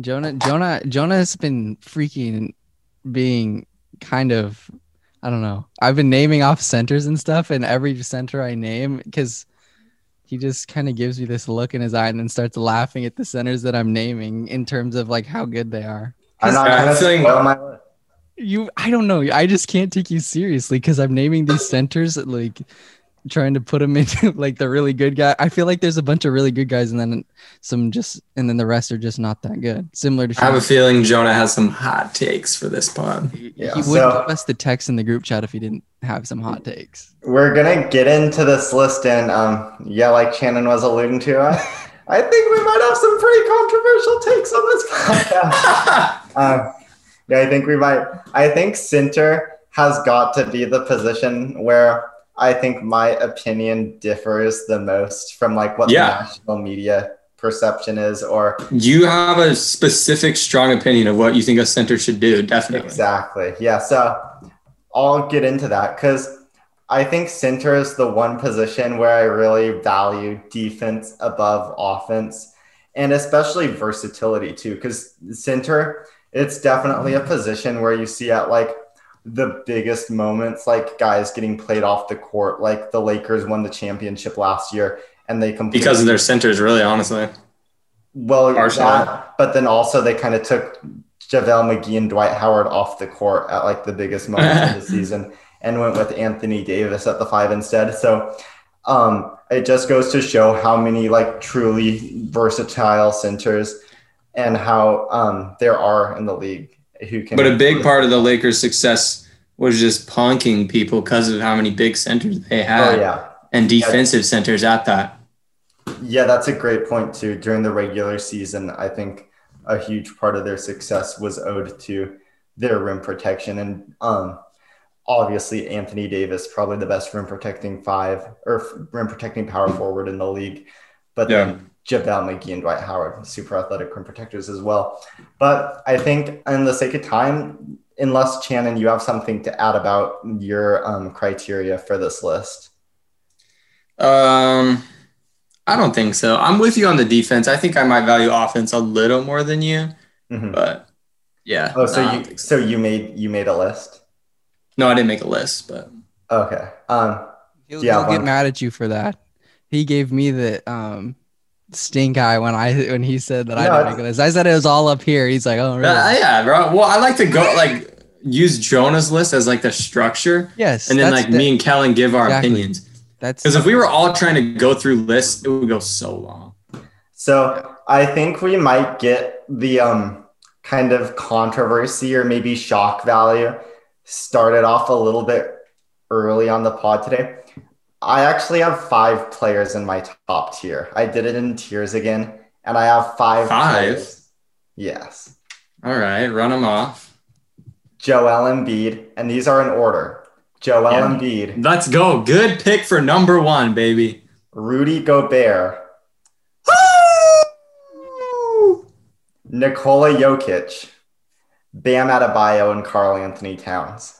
Jonah, Jonah, Jonah has been freaking being kind of, I don't know. I've been naming off centers and stuff, and every center I name, because he just kind of gives me this look in his eye and then starts laughing at the centers that I'm naming in terms of like how good they are. I'm not Yeah, gonna I'm feeling- spoil my list. You, I don't know. I just can't take you seriously because I'm naming these centers like trying to put them into like the really good guy. I feel like there's a bunch of really good guys and then some just, and then the rest are just not that good. Similar to I have a feeling Jonah has some hot takes for this pod. He Yeah, he would so- give us the text in the group chat if he didn't have some hot takes. We're gonna get into this list, and um, yeah, like Shannon was alluding to, I, I think we might have some pretty controversial takes on this podcast. um, yeah, I think we might. I think center has got to be the position where I think my opinion differs the most from like what Yeah. the national media perception is, or You have a specific, strong opinion of what you think a center should do. Definitely. Exactly. Yeah. So I'll get into that because I think center is the one position where I really value defense above offense and especially versatility too. Because center, it's definitely a position where you see at like the biggest moments, like guys getting played off the court, like the Lakers won the championship last year and they completely Because of their centers, really, honestly. well, that, but then also they kind of took JaVale McGee and Dwight Howard off the court at like the biggest moments of the season and went with Anthony Davis at the five instead. So um, it just goes to show how many like truly versatile centers and how um, there are in the league who can. But a big part of the Lakers' success was just punking people because of how many big centers they Oh had yeah, and defensive centers at that. yeah, that's a great point too. During the regular season, I think a huge part of their success was owed to their rim protection and um, obviously Anthony Davis, probably the best rim protecting five or rim protecting power forward in the league. But then JaVale McGee and Dwight Howard, super athletic rim protectors as well. But I think, in the sake of time, unless Shannon, you have something to add about your um, criteria for this list. Um, I don't think so. I'm with you on the defense. I think I might value offense a little more than you, Mhm. but yeah. Oh, so no, you think so you made you made a list. no, I didn't make a list, but Okay. Um. He'll, Yeah, he'll get mad at you for that. He gave me the um stink eye when I when he said that I No, didn't make a list. I said it was all up here. He's like, oh really? Uh, yeah, bro. Well, I like to go like use Jonah's list as like the structure, yes. and then like the- me and Kellen give our Exactly. opinions. That's Because if we were all trying to go through lists, it would go so long. So I think we might get the um kind of controversy or maybe shock value started off a little bit early on the pod today. I actually have five players in my top tier. I did it in tiers again, and I have five. Five? players. Yes. All right, run them off. Joel Embiid, and these are in order. Joel Yeah. Embiid, Let's go. Good pick for number one, baby. Rudy Gobert, Nikola Jokic, Bam Adebayo, and Karl Anthony Towns.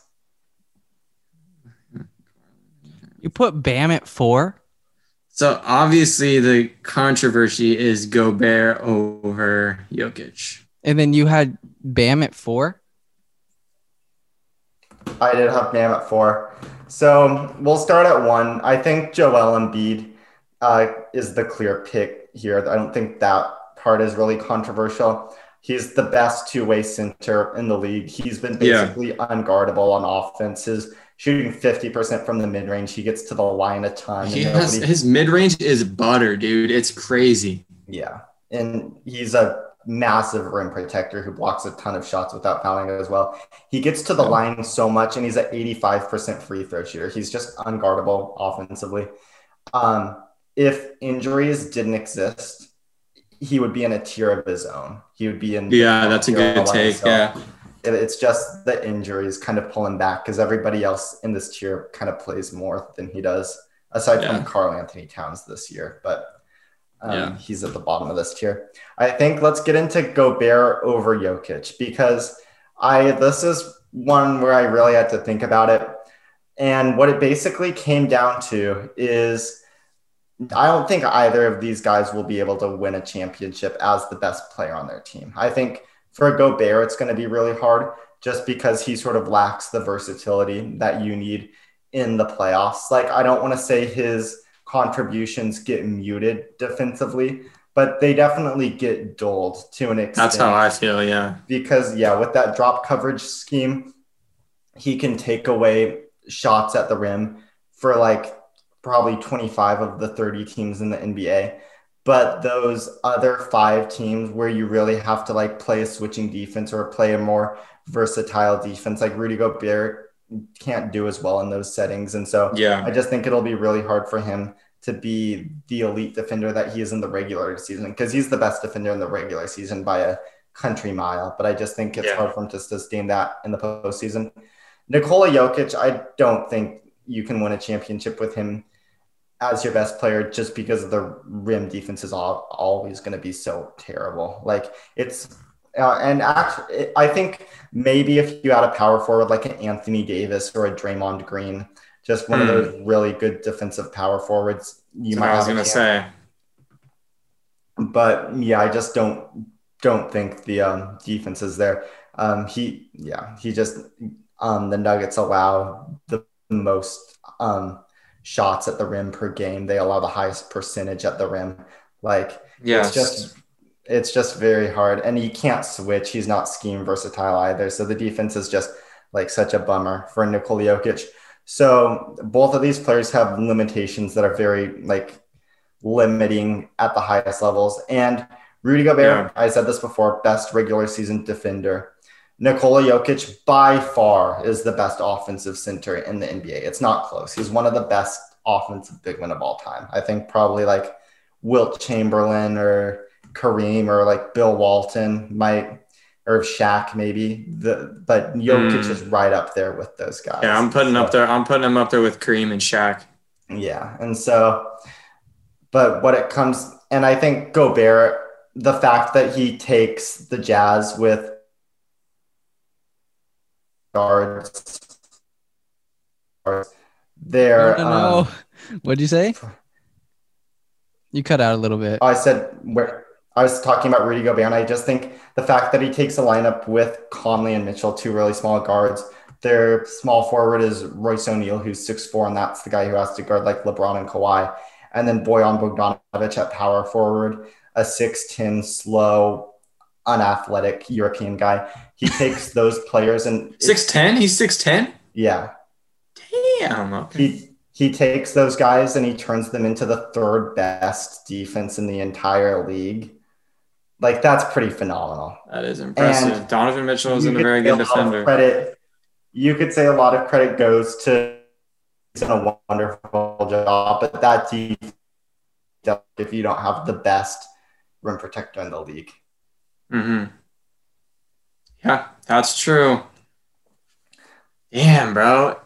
You put Bam at four. So obviously the controversy is Gobert over Jokic. And then you had Bam at four. I did have Bam at four. So we'll start at one. I think Joel Embiid uh, is the clear pick here. I don't think that part is really controversial. He's the best two-way center in the league. He's been Yeah. basically unguardable on offenses, shooting 50% from the mid-range. He gets to the line a ton. He has nobody- his mid range is butter, dude. It's crazy. Yeah. And he's a massive rim protector who blocks a ton of shots without fouling as well. He gets to the line so much and he's at 85% free throw shooter. He's just unguardable offensively. Um, if injuries didn't exist, he would be in a tier of his own. He would be in Yeah, that's a good take. himself. Yeah. It- It's just the injuries kind of pulling back because everybody else in this tier kind of plays more than he does, aside Yeah. from Karl Anthony Towns this year. But um, Yeah. he's at the bottom of this tier. I think let's get into Gobert over Jokic because I this is one where I really had to think about it. And what it basically came down to is I don't think either of these guys will be able to win a championship as the best player on their team. I think for a Gobert, it's going to be really hard just because he sort of lacks the versatility that you need in the playoffs. Like, I don't want to say his contributions get muted defensively, but they definitely get dulled to an extent. That's how I feel, yeah. Because, yeah, with that drop coverage scheme, he can take away shots at the rim for like probably 25 of the 30 teams in the NBA. But those other five teams where you really have to like play a switching defense or play a more versatile defense, like Rudy Gobert can't do as well in those settings. And so yeah, I just think it'll be really hard for him to be the elite defender that he is in the regular season because he's the best defender in the regular season by a country mile. But I just think it's Yeah. hard for him to sustain that in the postseason. Nikola Jokic, I don't think you can win a championship with him as your best player just because the rim defense is all, always going to be so terrible. Like it's, uh, and actually, I think maybe if you had a power forward like an Anthony Davis or a Draymond Green, just one of Hmm. those really good defensive power forwards, you That's might I was gonna say. but yeah, I just don't don't think the um, defense is there. Um, he yeah, he just um, the Nuggets allow the most um, shots at the rim per game. They allow the highest percentage at the rim. Like Yes. it's just it's just very hard, and he can't switch. He's not scheme versatile either. So the defense is just like such a bummer for Nikola Jokic. So both of these players have limitations that are very like limiting at the highest levels. And Rudy Gobert, I said this before, best regular season defender. Nikola Jokic by far is the best offensive center in the NBA. It's not close. He's one of the best offensive big men of all time. I think probably like Wilt Chamberlain or Kareem or like Bill Walton might or Shaq maybe. The but Jokic Mm. is right up there with those guys. yeah, I'm putting So- up there. I'm putting him up there with Kareem and Shaq. yeah. And so, but what it comes, and I think Gobert, the fact that he takes the Jazz with guards, there, no, no, um, no. What'd you say? You cut out a little bit. I said where I was talking about Rudy Gobert, and I just think the fact that he takes a lineup with Conley and Mitchell, two really small guards. Their small forward is Royce O'Neale, who's 6'4, and that's the guy who has to guard like LeBron and Kawhi. And then Bojan Bogdanovic at power forward, a 6'10, slow, unathletic European guy. He takes those players and Six ten. He's six ten. yeah, Damn. Okay. he he takes those guys and he turns them into the third best defense in the entire league. Like that's pretty phenomenal. That is impressive. And Donovan Mitchell isn't a very good defender. Credit, you could say a lot of credit goes to he's done a wonderful job, but that defense, if you don't have the best rim protector in the league. Hmm Yeah, that's true. Damn, bro.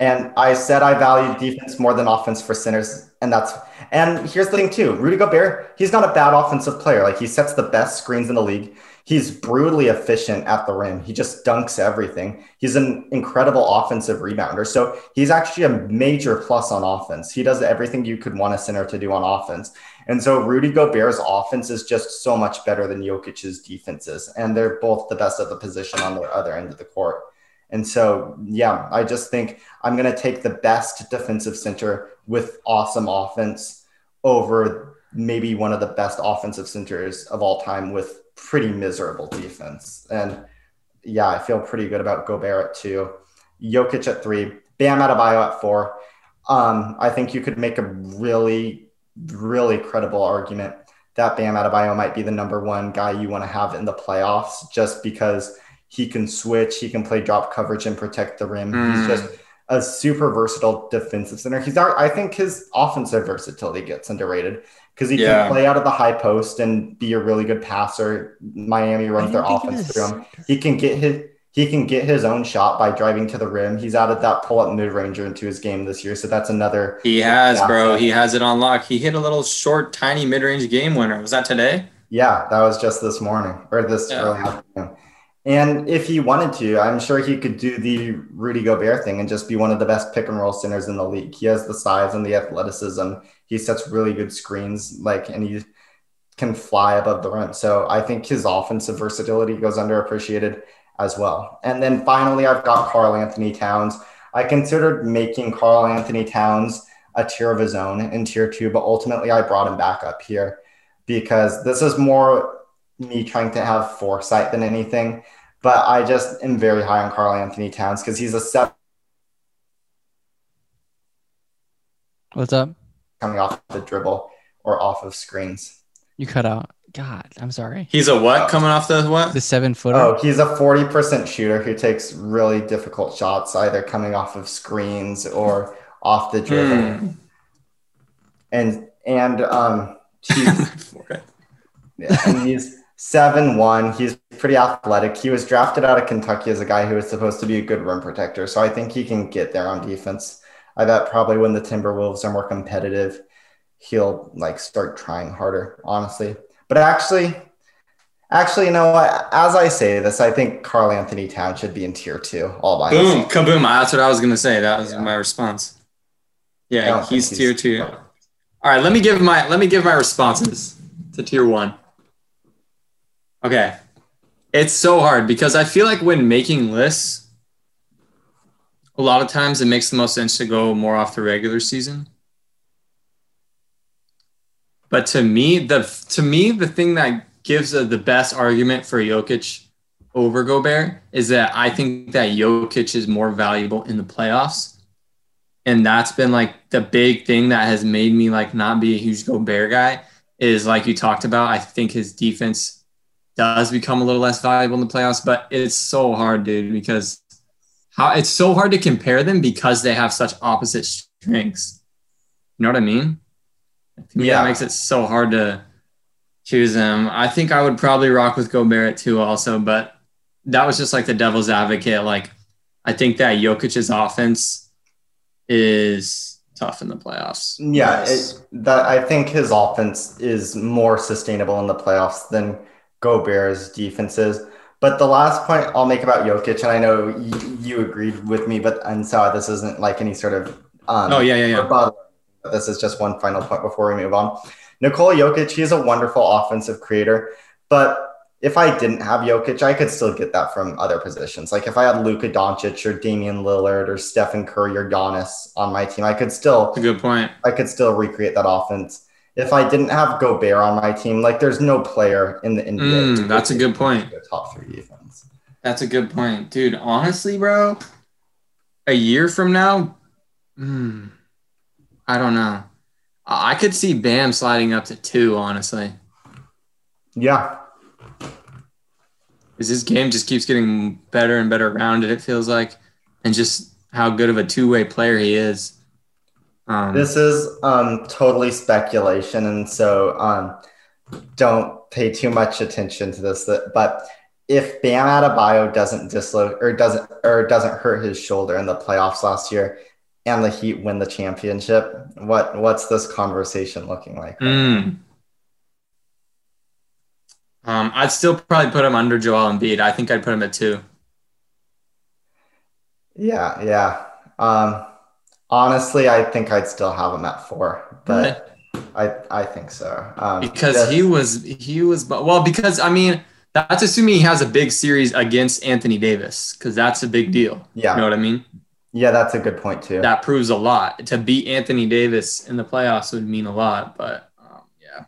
And I said I value defense more than offense for centers, and that's and here's the thing too. Rudy Gobert, he's not a bad offensive player. Like he sets the best screens in the league. He's brutally efficient at the rim. He just dunks everything. He's an incredible offensive rebounder. So he's actually a major plus on offense. He does everything you could want a center to do on offense. And so Rudy Gobert's offense is just so much better than Jokic's defenses. And they're both the best at the position on the other end of the court. And so, yeah, I just think I'm going to take the best defensive center with awesome offense over maybe one of the best offensive centers of all time with pretty miserable defense. And yeah, I feel pretty good about Gobert at two, Jokic at three, Bam Adebayo at four. Um, I think you could make a really, really credible argument that Bam Adebayo might be the number one guy you want to have in the playoffs just because he can switch, he can play drop coverage and protect the rim. Mm. He's just a super versatile defensive center. He's not, I think his offensive versatility gets underrated because he Yeah. can play out of the high post and be a really good passer. Miami runs their offense through him. He can get his he can get his own shot by driving to the rim. He's added that pull up mid ranger into his game this year, so that's another. He has, bro. He has it on lock. He hit a little short, tiny mid range game winner. Was that today? Yeah, that was just this morning or this Yeah. early afternoon. And if he wanted to, I'm sure he could do the Rudy Gobert thing and just be one of the best pick and roll centers in the league. He has the size and the athleticism. He sets really good screens, like, and he can fly above the rim. So I think his offensive versatility goes underappreciated as well. And then finally, I've got Karl Anthony Towns. I considered making Karl Anthony Towns a tier of his own in tier two, but ultimately I brought him back up here because this is more me trying to have foresight than anything. But I just am very high on Karl Anthony Towns because he's a seven. What's up? Coming off the dribble or off of screens. You cut out. God, I'm sorry. He's a what coming off the what? The seven footer. Oh, he's a 40% shooter who takes really difficult shots, either coming off of screens or off the dribble. Hmm. And and um he's Yeah, and he's seven one. He's pretty athletic. He was drafted out of Kentucky as a guy who was supposed to be a good rim protector. So I think he can get there on defense. I bet probably when the Timberwolves are more competitive, he'll like start trying harder, honestly. But actually, actually, you know what? As I say this, I think Karl Anthony Town should be in tier two all by Boom, himself. kaboom. That's what I was gonna say. That was Yeah. my response. Yeah, don't he's tier two. All right, let me give my let me give my responses to tier one. Okay. It's so hard because I feel like when making lists, a lot of times it makes the most sense to go more off the regular season. But to me, the to me, the thing that gives uh the best argument for Jokic over Gobert is that I think that Jokic is more valuable in the playoffs. And that's been like the big thing that has made me like not be a huge Gobert guy is like you talked about. I think his defense does become a little less valuable in the playoffs, but it's so hard, dude, because how it's so hard to compare them because they have such opposite strengths. You know what I mean? To me, Yeah. that makes it so hard to choose them. I think I would probably rock with Gobert too, also, but that was just like the devil's advocate. Like, I think that Jokic's offense is tough in the playoffs. Yeah, Yes. it, that I think his offense is more sustainable in the playoffs than Gobert's defense is. But the last point I'll make about Jokic, and I know you, you agreed with me, but and so this isn't like any sort of um, oh yeah, yeah, yeah. This is just one final point before we move on. Nikola Jokic, he's a wonderful offensive creator, but if I didn't have Jokic, I could still get that from other positions. Like if I had Luka Doncic or Damian Lillard or Stephen Curry or Giannis on my team, I could still That's a good point. I could still recreate that offense. If I didn't have Gobert on my team, like there's no player in the NBA. Mm, that's a good point. Top three defense. That's a good point, dude. Honestly, bro, a year from now, mm, I don't know. I could see Bam sliding up to two. Honestly, Yeah, because this game just keeps getting better and better rounded. It feels like, and just how good of a two-way player he is. Um, this is um, totally speculation, and so um, don't pay too much attention to this. But if Bam Adebayo doesn't dislocate or doesn't or doesn't hurt his shoulder in the playoffs last year, and the Heat win the championship, what what's this conversation looking like? mm. um, I'd still probably put him under Joel Embiid. I think I'd put him at two. Yeah, yeah. Um, honestly, I think I'd still have him at four, but I I think so. Um, because he was he was well because I mean that's assuming he has a big series against Anthony Davis because that's a big deal. yeah, You know what I mean? Yeah, that's a good point too. That proves a lot. To beat Anthony Davis in the playoffs would mean a lot. But um, yeah,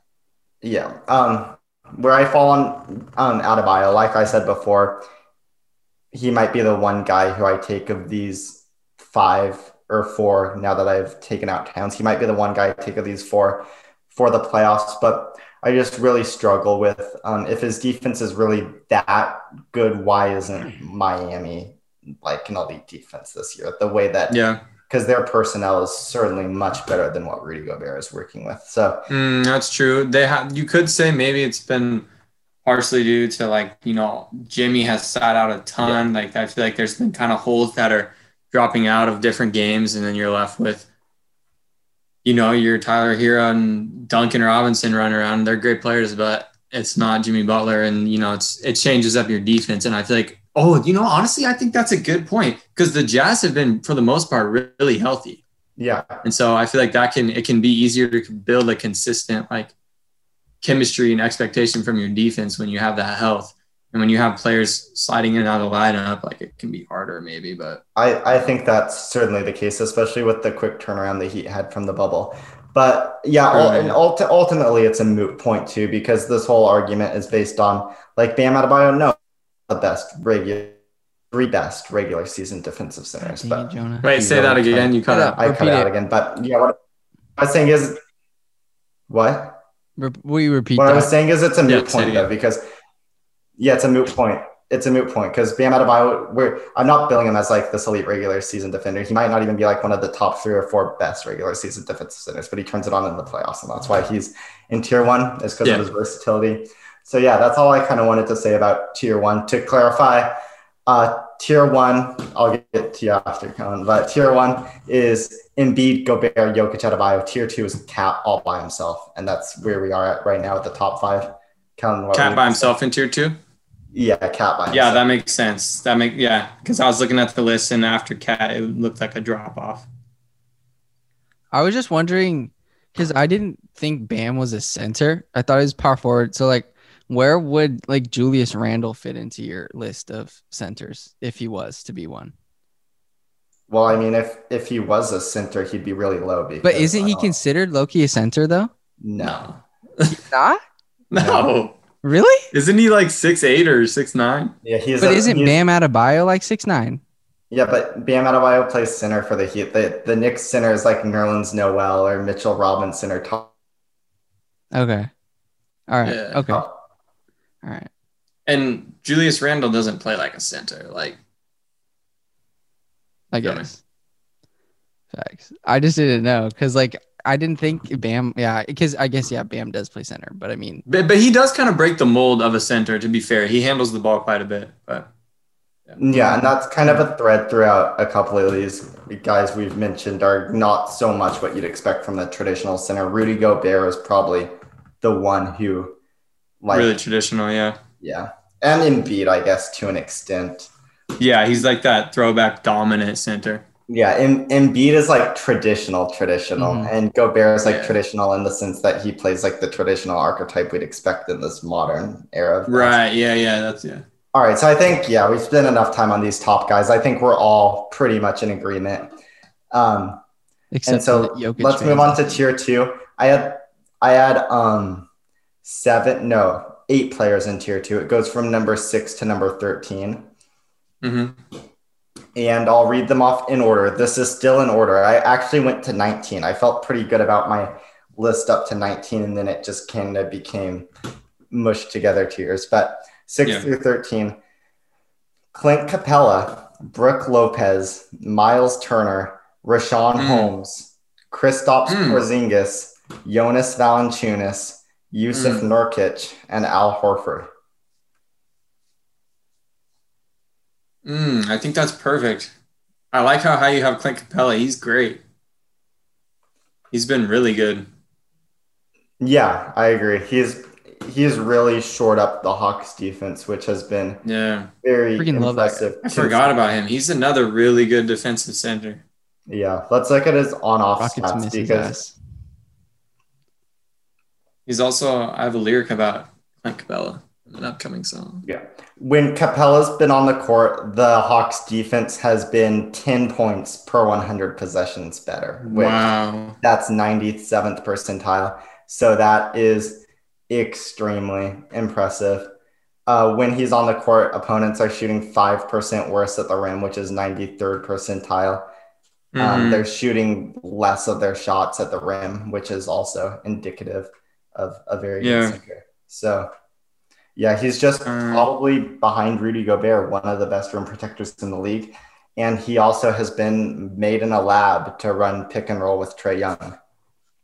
Yeah. Um, where I fall on um, Adebayo, like I said before, he might be the one guy who I take of these five or four. Now that I've taken out Towns, he might be the one guy I take of these four for the playoffs. But I just really struggle with um, if his defense is really that good. Why isn't Miami like an elite defense this year? The way that yeah, because their personnel is certainly much better than what Rudy Gobert is working with. So Mm, that's true. They have. You could say maybe it's been partially due to like you know Jimmy has sat out a ton. Like I feel like there's been kind of holes that are dropping out of different games, and then you're left with you know your Tyler Herro and Duncan Robinson run around. They're great players, but it's not Jimmy Butler, and you know it's it changes up your defense. And I feel like, oh, you know, honestly, I think that's a good point because the Jazz have been for the most part really healthy. Yeah. And so I feel like that can it can be easier to build a consistent like chemistry and expectation from your defense when you have that health. And when you have players sliding in and out of the lineup, like it can be harder maybe, but I, I think that's certainly the case, especially with the quick turnaround the Heat had from the bubble. But yeah, and ulti- ultimately it's a moot point too, because this whole argument is based on like Bam Adebayo, no, the best regular, three best regular season defensive centers. Dang But Jonah. wait, say that again. You cut Yeah. out. I cut Repeat out again. But yeah, what I was saying is, what? Re- will you repeat What I was saying is it's a moot Yeah, point though, because yeah, it's a moot point. It's a moot point because Bam Adebayo, we're I'm not billing him as like this elite regular season defender. He might not even be like one of the top three or four best regular season defensive centers, but he turns it on in the playoffs, and that's why he's in tier one is because Yeah. of his versatility. So yeah, that's all I kind of wanted to say about tier one. To clarify, uh, tier one, I'll get to you after, Colin, but tier one is Embiid, Gobert, Jokic, Adebayo. Tier two is KAT all by himself, and that's where we are at right now at the top five. Colin, KAT by you himself in tier two. Yeah, KAT by himself. Yeah, that makes sense. That make yeah, because I was looking at the list and after KAT, it looked like a drop off. I was just wondering because I didn't think Bam was a center. I thought he was power forward. So like, where would like Julius Randle fit into your list of centers if he was to be one? Well, I mean, if if he was a center, he'd be really low. Because But isn't he don't- considered Loki a center though? No. Not No. really. Isn't he like six eight or six nine? Yeah, he's. But a, isn't he's- Bam Adebayo like six nine? Yeah, but Bam Adebayo plays center for the Heat. The the Knicks center is like Nerlens Noel or Mitchell Robinson or Tom. Okay. All right. Yeah. Okay. Oh. All right. And Julius Randle doesn't play like a center. Like I guess. Facts. I just didn't know because like I didn't think Bam. Yeah, because I guess yeah, Bam does play center, but I mean, but, but he does kind of break the mold of a center, to be fair. He handles the ball quite a bit. But Yeah, and that's kind of a thread throughout a couple of these guys we've mentioned are not so much what you'd expect from the traditional center. Rudy Gobert is probably the one who, like, really traditional, yeah. yeah, and Embiid, I guess, to an extent. Yeah, he's like that throwback dominant center. Yeah, em- Embiid is like traditional, traditional, Mhm. and Gobert is like Yeah. traditional in the sense that he plays like the traditional archetype we'd expect in this modern era. Of Right. Yeah, yeah, that's yeah. All right, so I think yeah, we've spent enough time on these top guys. I think we're all pretty much in agreement. Um, except and so for the Jokic let's move on to tier two. I had I had um seven, no, eight players in tier two. It goes from number six to number thirteen. hmm and I'll read them off in order. This is still in order. I actually went to 19. I felt pretty good about my list up to 19, and then it just kind of became mushed together tiers. But six Yeah. through 13 Clint Capela, Brooke Lopez, Miles Turner, Richaun Mm. Holmes, Kristaps Mm. Porzingis, Jonas Valanciunas, Jusuf Mm. Nurkic, and Al Horford. Mm, I think that's perfect. I like how high you have Clint Capela. He's great. He's been really good. Yeah, I agree. He's he's really shored up the Hawks defense, which has been Yeah. very Freaking love that impressive. I too. forgot about him. He's another really good defensive center. Yeah, let's look at his on-off Rockets stats miss his because ass. He's also I have a lyric about Clint Capela in an upcoming song. Yeah. When Capella's been on the court, the Hawks defense has been 10 points per 100 possessions better. Which Wow. That's 97th percentile. So that is extremely impressive. Uh, when he's on the court, opponents are shooting 5% worse at the rim, which is 93rd percentile. Um, Mhm. they're shooting less of their shots at the rim, which is also indicative of a very Yeah. good center. So, yeah, he's just Um, probably behind Rudy Gobert, one of the best rim protectors in the league. And he also has been made in a lab to run pick and roll with Trae Young.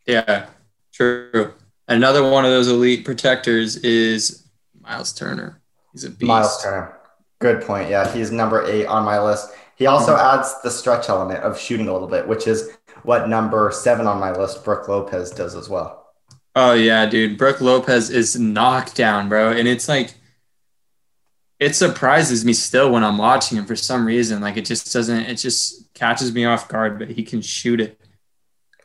Yeah, true. Another one of those elite protectors is Miles Turner. He's a beast. Miles Turner. Good point. Yeah, he's number eight on my list. He also Mm-hmm. adds the stretch element of shooting a little bit, which is what number seven on my list, Brooke Lopez, does as well. Oh yeah, dude. Brooke Lopez is knockdown, bro. And it's like it surprises me still when I'm watching him for some reason. Like it just doesn't it just catches me off guard, but he can shoot it.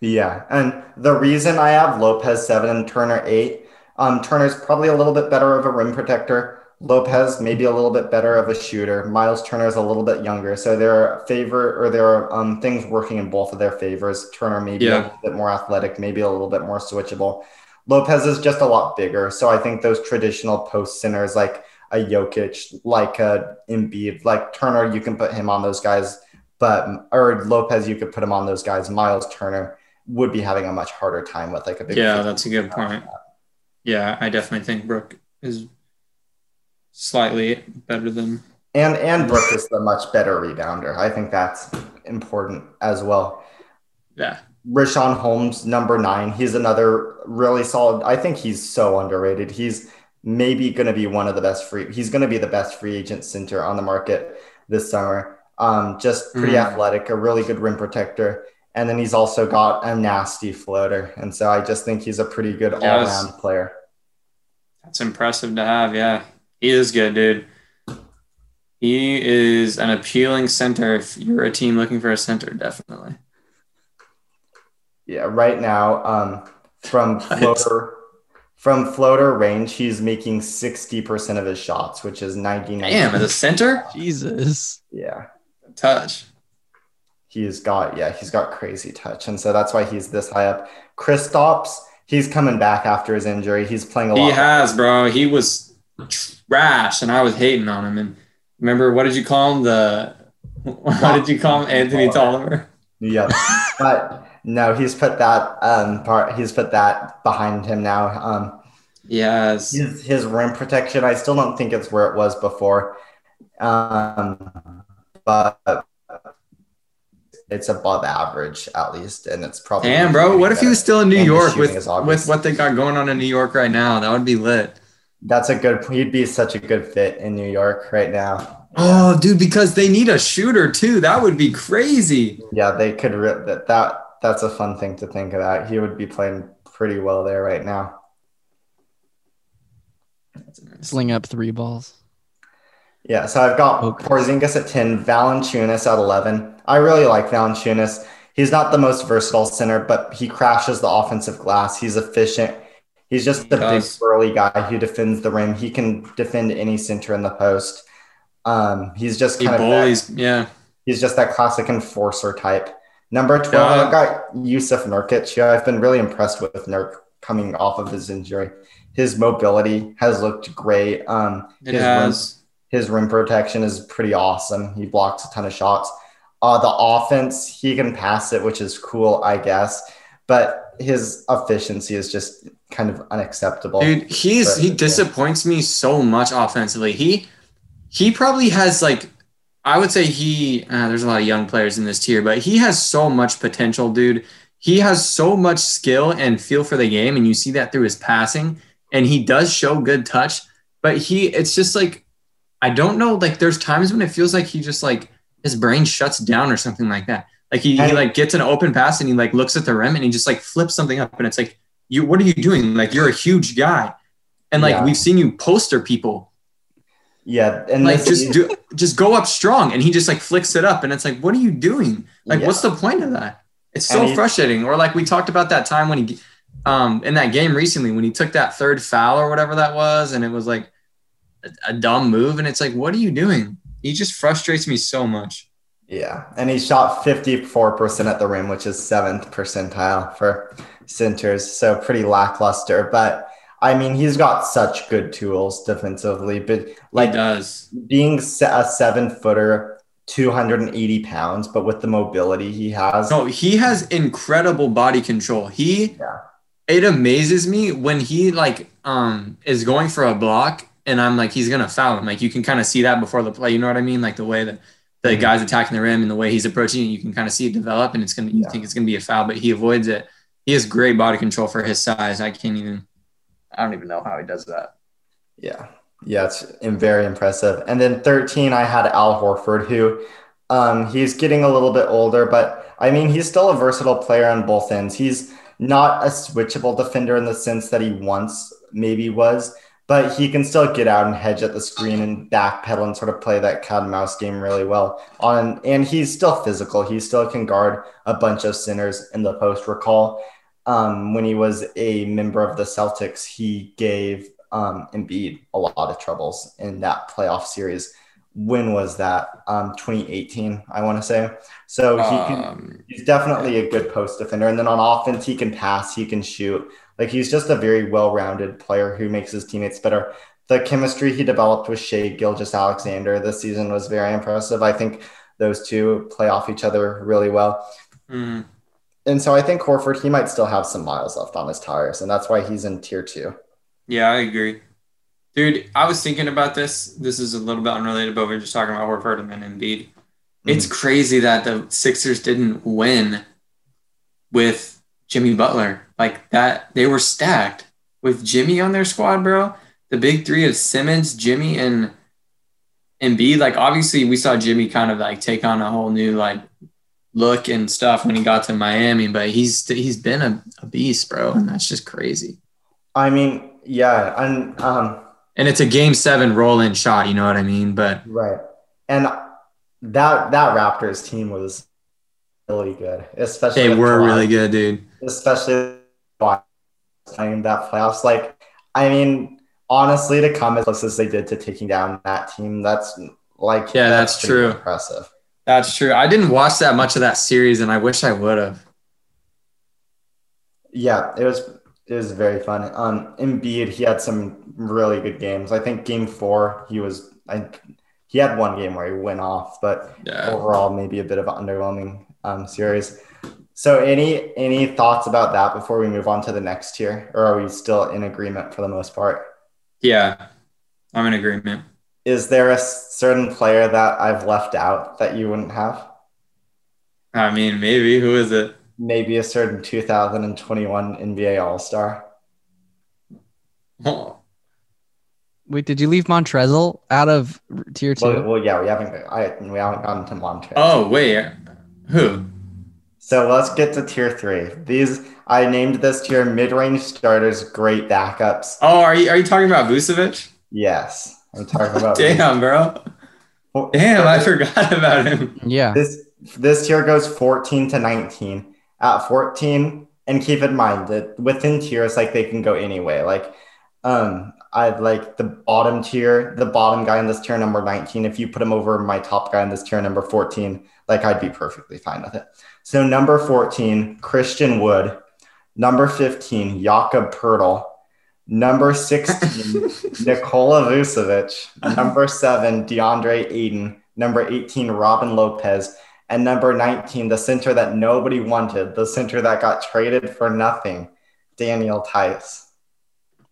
Yeah. And the reason I have Lopez seven and Turner eight, um, Turner's probably a little bit better of a rim protector. Lopez maybe a little bit better of a shooter. Miles Turner is a little bit younger, so there are favor or there are um, things working in both of their favors. Turner maybe Yeah. a little bit more athletic, maybe a little bit more switchable. Lopez is just a lot bigger, so I think those traditional post centers like a Jokic, like a Embiid, like Turner, you can put him on those guys, but or Lopez, you could put him on those guys. Miles Turner would be having a much harder time with like a big. Yeah, that's a good point. Yeah, I definitely think Brooke is slightly better than And and Brooke is the much better rebounder. I think that's important as well. yeah. Richaun Holmes, number nine. He's another really solid. I think he's so underrated. He's maybe going to be one of the best free. He's going to be the best free agent center on the market this summer. Um, just pretty Mm. athletic, a really good rim protector, and then he's also got a nasty floater. And so I just think he's a pretty good all Yes. around player. That's impressive to have. Yeah, he is good, dude. He is an appealing center if you're a team looking for a center, definitely. Yeah, right now, um, from floater from floater range, he's making sixty percent of his shots, which is ninety nine. Damn, as a center, Jesus. Yeah, touch. he's got yeah, he's got crazy touch, and so that's why he's this high up. Kristaps, he's coming back after his injury. He's playing a lot. He has, bro. He was trash, and I was hating on him. And remember, what did you call him? The what did you call him? Anthony Tolliver. Yep. but no, he's put that um part. He's put that behind him now. Um, Yes. his his rim protection, I still don't think it's where it was before. Um, but it's above average at least, and it's probably Damn, bro. What if he was still in New York with with what they got going on in New York right now? That would be lit. That's a good. He'd be such a good fit in New York right now. Oh, dude, because they need a shooter too. That would be crazy. Yeah, they could rip that. That that's a fun thing to think about. He would be playing pretty well there right now. Sling up three balls. Yeah, so I've got Okay. Porzingis at 10, Valanciunas at 11. I really like Valanciunas. He's not the most versatile center, but he crashes the offensive glass. He's efficient. He's just a big burly guy who defends the rim. He can defend any center in the post. Um, he's just He kind of that. Yeah. he's just that classic enforcer type. Number 12, Yeah. I've got Jusuf Nurkic. who I've been really impressed with Nurk coming off of his injury. His mobility has looked great. Um, It his rim- has. his rim protection is pretty awesome. He blocks a ton of shots. Uh, the offense, he can pass it, which is cool, I guess. But his efficiency is just kind of unacceptable. Dude, he's he yeah. disappoints me so much offensively. He he probably has like I would say he uh, there's a lot of young players in this tier, but he has so much potential, dude. He has so much skill and feel for the game, and you see that through his passing. And he does show good touch, but he it's just like I don't know. Like there's times when it feels like he just like his brain shuts down or something like that. Like he, he like gets an open pass and he like looks at the rim and he just like flips something up and it's like you what are you doing? Like you're a huge guy. And like Yeah. we've seen you poster people. Yeah, and Like just is- do just go up strong and he just like flicks it up and it's like what are you doing? Like Yeah. what's the point of that? It's so he- frustrating. Or like we talked about that time when he um in that game recently when he took that third foul or whatever that was and it was like a, a dumb move and it's like what are you doing? He just frustrates me so much. yeah, and he shot 54% at the rim, which is seventh percentile for centers. So pretty lackluster. But I mean, he's got such good tools defensively. But Like he does. being a seven footer, 280 pounds, but with the mobility he has. No, he has incredible body control. He Yeah. it amazes me when he like um is going for a block and I'm like he's gonna foul him. Like you can kind of see that before the play. You know what I mean? Like the way that the Mhm. guy's attacking the rim and the way he's approaching it, you can kind of see it develop and it's gonna you Yeah. think it's gonna be a foul, but he avoids it. He has great body control for his size. I can't even I don't even know how he does that. Yeah. Yeah, it's very impressive. And then 13, I had Al Horford, who um, he's getting a little bit older, but I mean, he's still a versatile player on both ends. He's not a switchable defender in the sense that he once maybe was, but he can still get out and hedge at the screen and backpedal and sort of play that cat and mouse game really well. On and he's still physical. He still can guard a bunch of centers in the post. Recall um, when he was a member of the Celtics, he gave um, Embiid a lot of troubles in that playoff series. When was that? Um, 2018, I want to say. So he can, um, he's definitely a good post defender. And then on offense, he can pass, he can shoot. Like he's just a very well-rounded player who makes his teammates better. The chemistry he developed with Shai Gilgeous-Alexander this season was very impressive. I think those two play off each other really well. Mm. And so I think Horford, he might still have some miles left on his tires, and that's why he's in tier two. Yeah, I agree. Dude, I was thinking about this. This is a little bit unrelated, but we are just talking about Horford and then Embiid. Mm-hmm. It's crazy that the Sixers didn't win with Jimmy Butler. Like that, they were stacked with Jimmy on their squad, bro. The big three of Simmons, Jimmy, and Embiid. Like obviously, we saw Jimmy kind of like take on a whole new like look and stuff when he got to Miami, but he's he's been a, a beast, bro, and that's just crazy. I mean, yeah, and um, and it's a game seven roll in shot. You know what I mean? But right, and that that Raptors team was really good, especially they were really good, dude. Especially playing that playoffs. Like, I mean, honestly, to come as close as they did to taking down that team, that's like yeah, that's, that's true. Impressive. That's true. I didn't watch that much of that series, and I wish I would have. Yeah, it was it was very fun. Um, Embiid, he had some really good games. I think Game Four, he was. I, he had one game where he went off, but yeah. overall, maybe a bit of an underwhelming um, series. So, any any thoughts about that before we move on to the next tier, or are we still in agreement for the most part? Yeah, I'm in agreement is there a certain player that I've left out that you wouldn't have? I mean, maybe. Who is it? Maybe a certain 2021 NBA All Star. Oh. Wait, did you leave Montrezl out of tier two? Well, well, yeah, we haven't. I we haven't gotten to Montrezl. Oh wait, who? So let's get to tier three. These I named this tier mid-range starters, great backups. Oh, are you are you talking about Vucevic? Yes. I'm talking about. Damn, bro. Damn, I forgot about him. Yeah. This this tier goes 14 to 19. At 14, and keep in mind that within tiers, like they can go anyway. Like, um, I'd like the bottom tier, the bottom guy in this tier number 19. If you put him over my top guy in this tier number 14, like I'd be perfectly fine with it. So number 14, Christian Wood. Number 15, Jakob Poeltl. Number 16, Nikola Vucevic. Number seven, DeAndre Ayton. Number 18, Robin Lopez. And number 19, the center that nobody wanted, the center that got traded for nothing, Daniel Theis.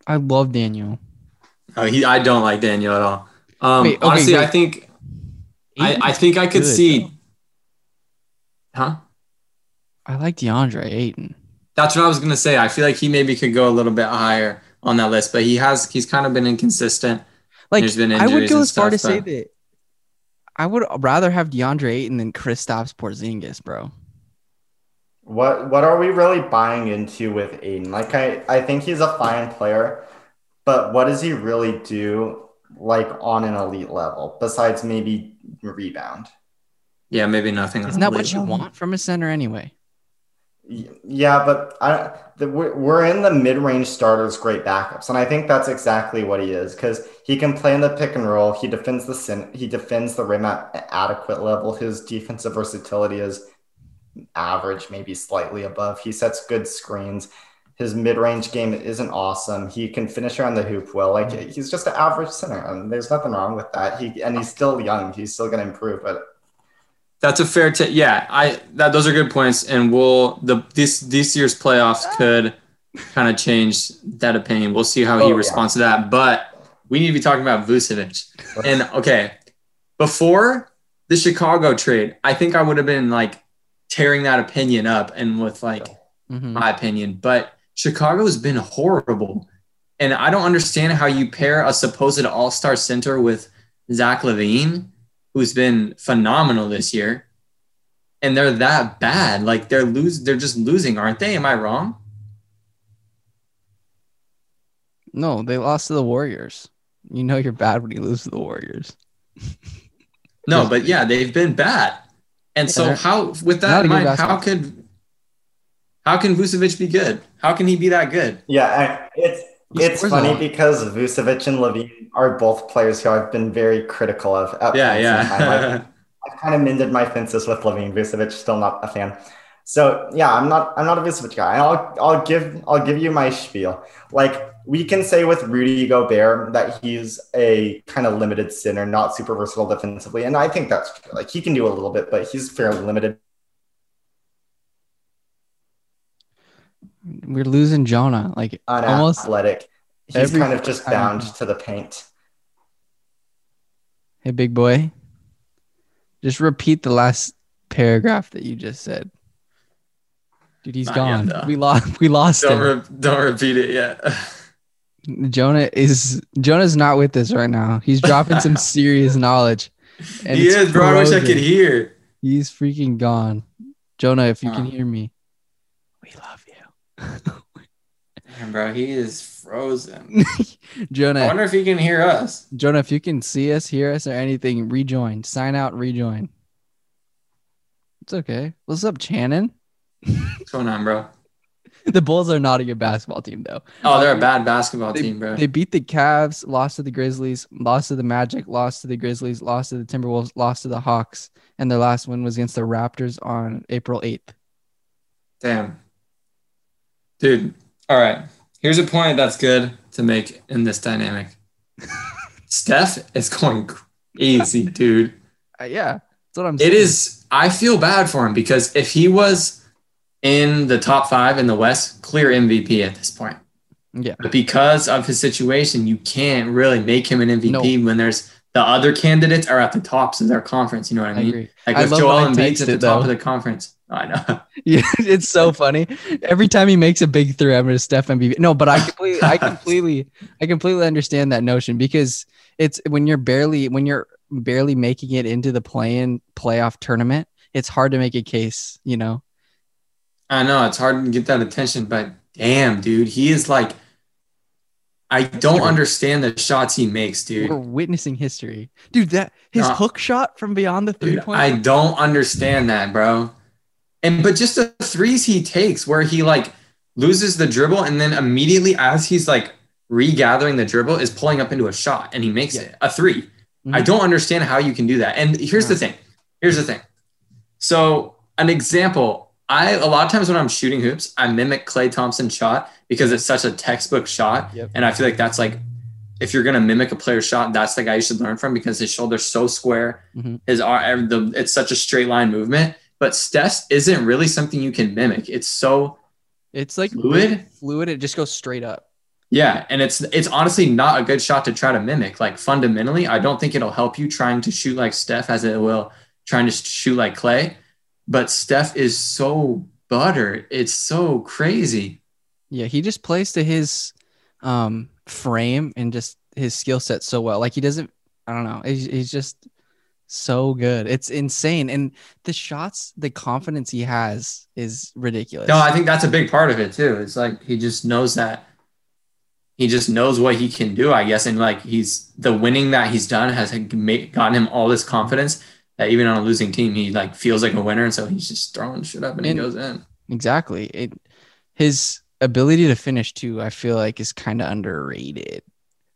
I love Daniel. Oh, he, I don't like Daniel at all. Um, wait, okay, honestly, wait. I think, I, I think I could see. Though. Huh? I like DeAndre Ayton. That's what I was gonna say. I feel like he maybe could go a little bit higher on that list, but he has he's kind of been inconsistent. Like There's been I would go as far to but... say that I would rather have DeAndre Ayton than Kristaps Porzingis, bro. What what are we really buying into with Ayton? Like I, I think he's a fine player, but what does he really do like on an elite level besides maybe rebound? Yeah, maybe nothing. Isn't that what you want from a center anyway? Yeah, but I, the, we're in the mid-range starters, great backups, and I think that's exactly what he is because he can play in the pick and roll. He defends the sin he defends the rim at adequate level. His defensive versatility is average, maybe slightly above. He sets good screens. His mid-range game isn't awesome. He can finish around the hoop well. Like he's just an average center, and there's nothing wrong with that. He and he's still young. He's still going to improve, but that's a fair take. Yeah, I that those are good points, and we'll the this this year's playoffs could kind of change that opinion. We'll see how he oh, responds yeah. to that. But we need to be talking about Vucevic. And okay, before the Chicago trade, I think I would have been like tearing that opinion up and with like mm-hmm. my opinion. But Chicago's been horrible. And I don't understand how you pair a supposed all-star center with Zach LaVine who's been phenomenal this year, and they're that bad. Like they're lose, they're just losing, aren't they? Am I wrong? No, they lost to the Warriors. You know you're bad when you lose to the Warriors. no, but yeah, they've been bad. And so how with that in mind, how could how can Vucevic be good? How can he be that good? Yeah, I, it's it's funny because Vucevic and LaVine are both players who I've been very critical of. At Yeah, points. I've, yeah. I've kind of mended my fences with LaVine. Vucevic, still not a fan. So yeah, I'm not I'm not a Vucevic guy. I'll I'll give I'll give you my spiel. Like we can say with Rudy Gobert that he's a kind of limited center, not super versatile defensively, and I think that's true. Like he can do a little bit, but he's fairly limited. We're losing Jonah. Like almost. Unathletic. He's every kind of just bound to the paint. Hey, big boy. Just repeat the last paragraph that you just said. Dude, he's Not gone. yet, we lost. We lost Don't him. re- don't repeat it yet. Jonah is Jonah's not with us right now. He's dropping some serious knowledge. and he is, bro. I wish I could hear. He's freaking gone. Jonah, if you can hear me, we love bro, he is frozen. Jonah, I wonder if he can hear us. Jonah, if you can see us, hear us, or anything, rejoin. Sign out, rejoin. It's okay. What's up, Shannon? What's going on, bro? The Bulls are not a good basketball team, though. Oh, they're a bad basketball They, team, bro. they beat the Cavs, lost to the Grizzlies, lost to the Magic, lost to the Grizzlies, lost to the Timberwolves, lost to the Hawks, and their last win was against the Raptors on April 8th. Damn. Dude, all right. Here's a point that's good to make in this dynamic. Steph is going crazy, dude. Uh, yeah, that's what I'm saying. It is, I feel bad for him because if he was in the top five in the West, clear MVP at this point. Yeah. But because of his situation, you can't really make him an MVP when there's the other candidates are at the tops of their conference. You know what I mean? Like I with love Joel Embiid's at the texted, top though. of the conference. I know. Yeah, it's so funny. Every time he makes a big three, I'm gonna Steph MVP. No, but I completely, I completely, I completely understand that notion because it's when you're barely, when you're barely making it into the play-in playoff tournament, it's hard to make a case. You know, I know it's hard to get that attention, but damn, dude, he is like, I don't understand the shots he makes, dude. we're witnessing history, dude. That his No. hook shot from beyond the three Dude, point. I don't understand that, bro. And but just the threes he takes where he like loses the dribble and then immediately as he's like regathering the dribble is pulling up into a shot and he makes Yeah. it a 3 I Mhm. don't understand how you can do that. And here's the thing. Here's the thing. So an example, I a lot of times when I'm shooting hoops, I mimic Klay Thompson's shot because it's such a textbook shot. Yep. And I feel like that's like if you're gonna mimic a player's shot, that's the guy you should learn from because his shoulder's so square. Mhm. His arm, the, it's such a straight line movement. But Steph's isn't really something you can mimic. It's so It's like Fluid? Fluid. It just goes straight up. yeah, and it's it's honestly not a good shot to try to mimic. Like fundamentally, I don't think it'll help you trying to shoot like Steph as it will trying to shoot like Klay. But Steph is so butter. It's so crazy. Yeah, he just plays to his um frame and just his skill set so well. Like he doesn't I don't know. He's, he's just so good. It's insane. And the shots, the confidence he has is ridiculous. No, I think that's a big part of it too. It's like he just knows that he just knows what he can do, I guess. And like he's the winning that he's done has made, gotten him all this confidence that even on a losing team, he like feels like a winner. And so he's just throwing shit up and, And- he goes in. exactly. It his ability to finish too, I feel like is kind of underrated.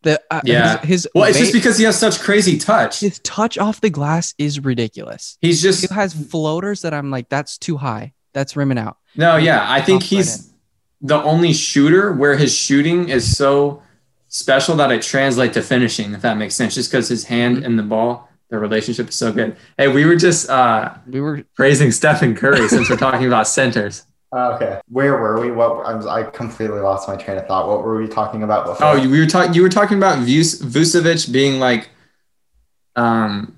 The uh, Yeah. his, his Well, it's just because he has such crazy touch. his touch off the glass is ridiculous. He's just He has floaters that I'm like, that's too high. That's rimming out. no, yeah. I think Toss right he's the only shooter where his shooting is so special that it translates to finishing, if that makes sense. Just because his hand Mm-hmm. and the ball, their relationship is so good. Hey, we were just uh We were praising Stephen Curry since we're talking about centers. Okay, where were we? What I completely lost my train of thought. What were we talking about before? Oh, you, we were talking. You were talking about Vucevic being like, um,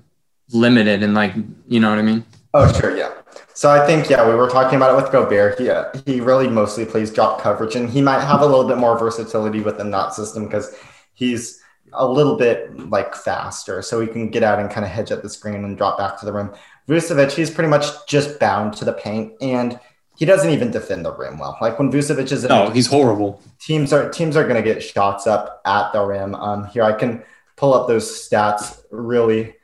limited and like, you know what I mean? Oh, sure, yeah. So I think yeah, we were talking about it with Gobert. He uh, he really mostly plays drop coverage, and he might have a little bit more versatility within that system because he's a little bit like faster, so he can get out and kind of hedge at the screen and drop back to the rim. Vucevic, he's pretty much just bound to the paint, and he doesn't even defend the rim well. Like when Vucevic is in No, he's horrible. teams are teams are going to get shots up at the rim. Um, here I can pull up those stats really,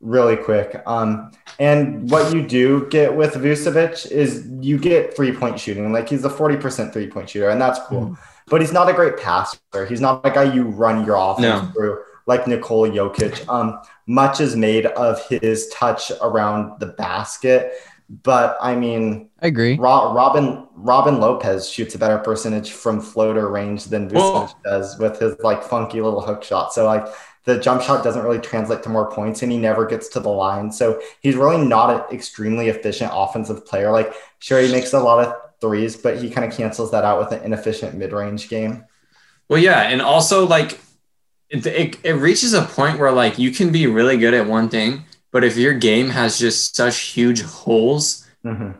really quick. Um, and what you do get with Vucevic is you get three point shooting. Like he's a forty percent three point shooter, and that's cool. But he's not a great passer. He's not a guy you run your offense No. through like Nikola Jokic. Um, much is made of his touch around the basket, but I mean. I agree. Ro- Robin Robin Lopez shoots a better percentage from floater range than Vucevic Well- does with his like funky little hook shot. So like the jump shot doesn't really translate to more points, and he never gets to the line. So he's really not an extremely efficient offensive player. Like sure, he makes a lot of threes, but he kind of cancels that out with an inefficient mid range game. Well, yeah, and also like it, it, it reaches a point where like you can be really good at one thing, but if your game has just such huge holes, Mhm.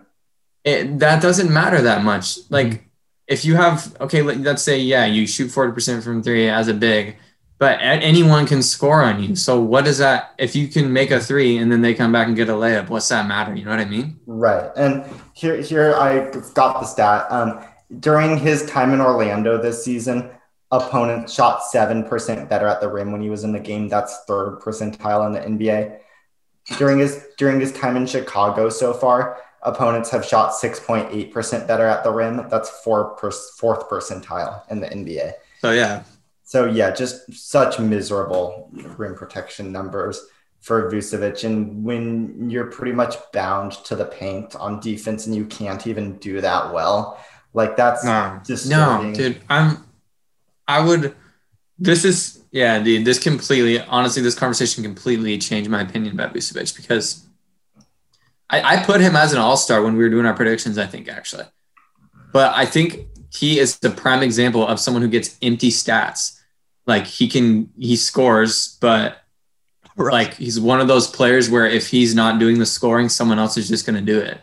it, that doesn't matter that much. Like if you have okay, let, let's say yeah, you shoot forty percent from three as a big, but anyone can score on you. So what does that? If you can make a three and then they come back and get a layup, what's that matter? You know what I mean? Right. And here, here I got the stat. Um, during his time in Orlando this season, opponents shot 7% better at the rim when he was in the game. That's third percentile in the NBA. During his during his time in Chicago so far, opponents have shot 6.8% better at the rim. That's four per, fourth percentile in the NBA. So yeah, So yeah, just such miserable rim protection numbers for Vucevic. And when you're pretty much bound to the paint on defense and you can't even do that well, like that's no, disturbing. no, dude. I'm. I would. This is yeah, dude. This completely, honestly, this conversation completely changed my opinion about Vucevic because I, I put him as an all star when we were doing our predictions. I think actually, but I think he is the prime example of someone who gets empty stats. Like he can, he scores, but like he's one of those players where if he's not doing the scoring, someone else is just going to do it.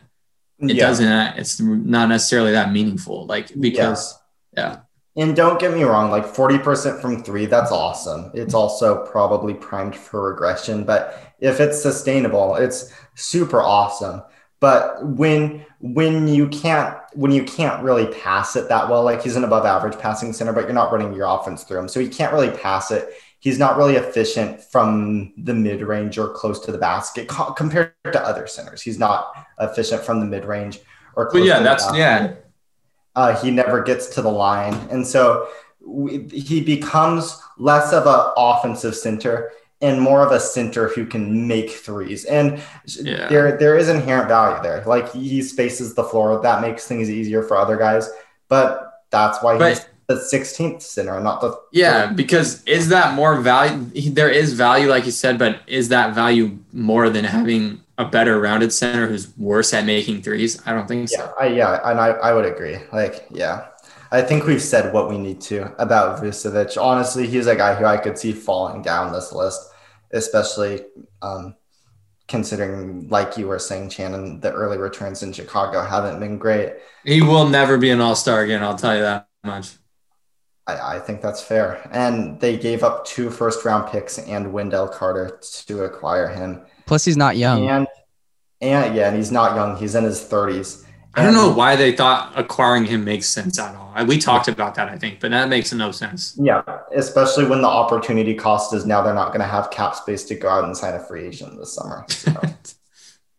It Yeah. doesn't. Uh, it's not necessarily that meaningful. Like because yeah. And don't get me wrong, like 40% from three, that's awesome. It's also probably primed for regression, but if it's sustainable, it's super awesome. But when when you can't when you can't really pass it that well, like he's an above average passing center, but you're not running your offense through him. So he can't really pass it. He's not really efficient from the mid range or close to the basket co- compared to other centers. He's not efficient from the mid range or But yeah, to the that's basket yeah. Uh, he never gets to the line. And so we, he becomes less of an offensive center and more of a center who can make threes. And Yeah. there, there is inherent value there. Like he spaces the floor. That makes things easier for other guys. But that's why he's But the 16th center, not the yeah, because is that more value? There is value, like you said, but is that value more than having a better rounded center who's worse at making threes? I don't think so. Yeah, I, yeah, and I, I would agree. Like, yeah, I think we've said what we need to about Vucevic. Honestly, he's a guy who I could see falling down this list, especially um, considering, like you were saying, Shannon, the early returns in Chicago haven't been great. He will never be an all star again. I'll tell you that much. I, I think that's fair. And they gave up two first round picks and Wendell Carter to acquire him. Plus, he's not young. And and yeah, and he's not young. He's in his 30s. I don't know why they thought acquiring him makes sense at all. We talked about that, I think, but that makes no sense. Yeah, especially when the opportunity cost is now they're not going to have cap space to go out and sign a free agent this summer. So.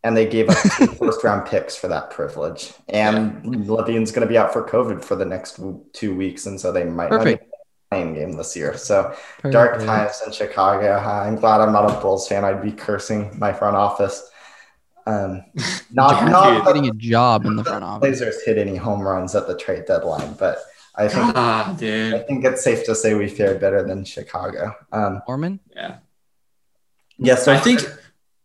and they gave up first round picks for that privilege. And LaVine's going to be out for COVID for the next two weeks. And so they might Perfect. not be playing game this year. So dark times in Chicago. I'm glad I'm not a Bulls fan. I'd be cursing my front office. Um, not Yeah, not dude. Getting a job in the front office. Blazers hit any home runs at the trade deadline, but I think Ah, I think it's safe to say we fared better than Chicago. Um, Norman? Yeah. yes, I think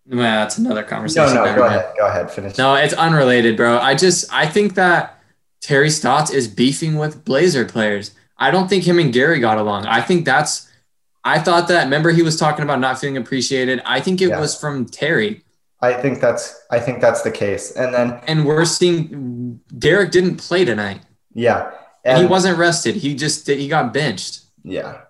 well, that's another conversation. no, Never go ahead. Go ahead. Finish. No, it's unrelated, bro. I just I think that Terry Stotts is beefing with Blazer players. I don't think him and Gary got along. I think that's I thought that remember he was talking about not feeling appreciated. I think it Yeah. was from Terry. I think that's I think that's the case. And then And we're seeing Derek didn't play tonight. yeah, And, and he wasn't rested. He just he got benched. yeah.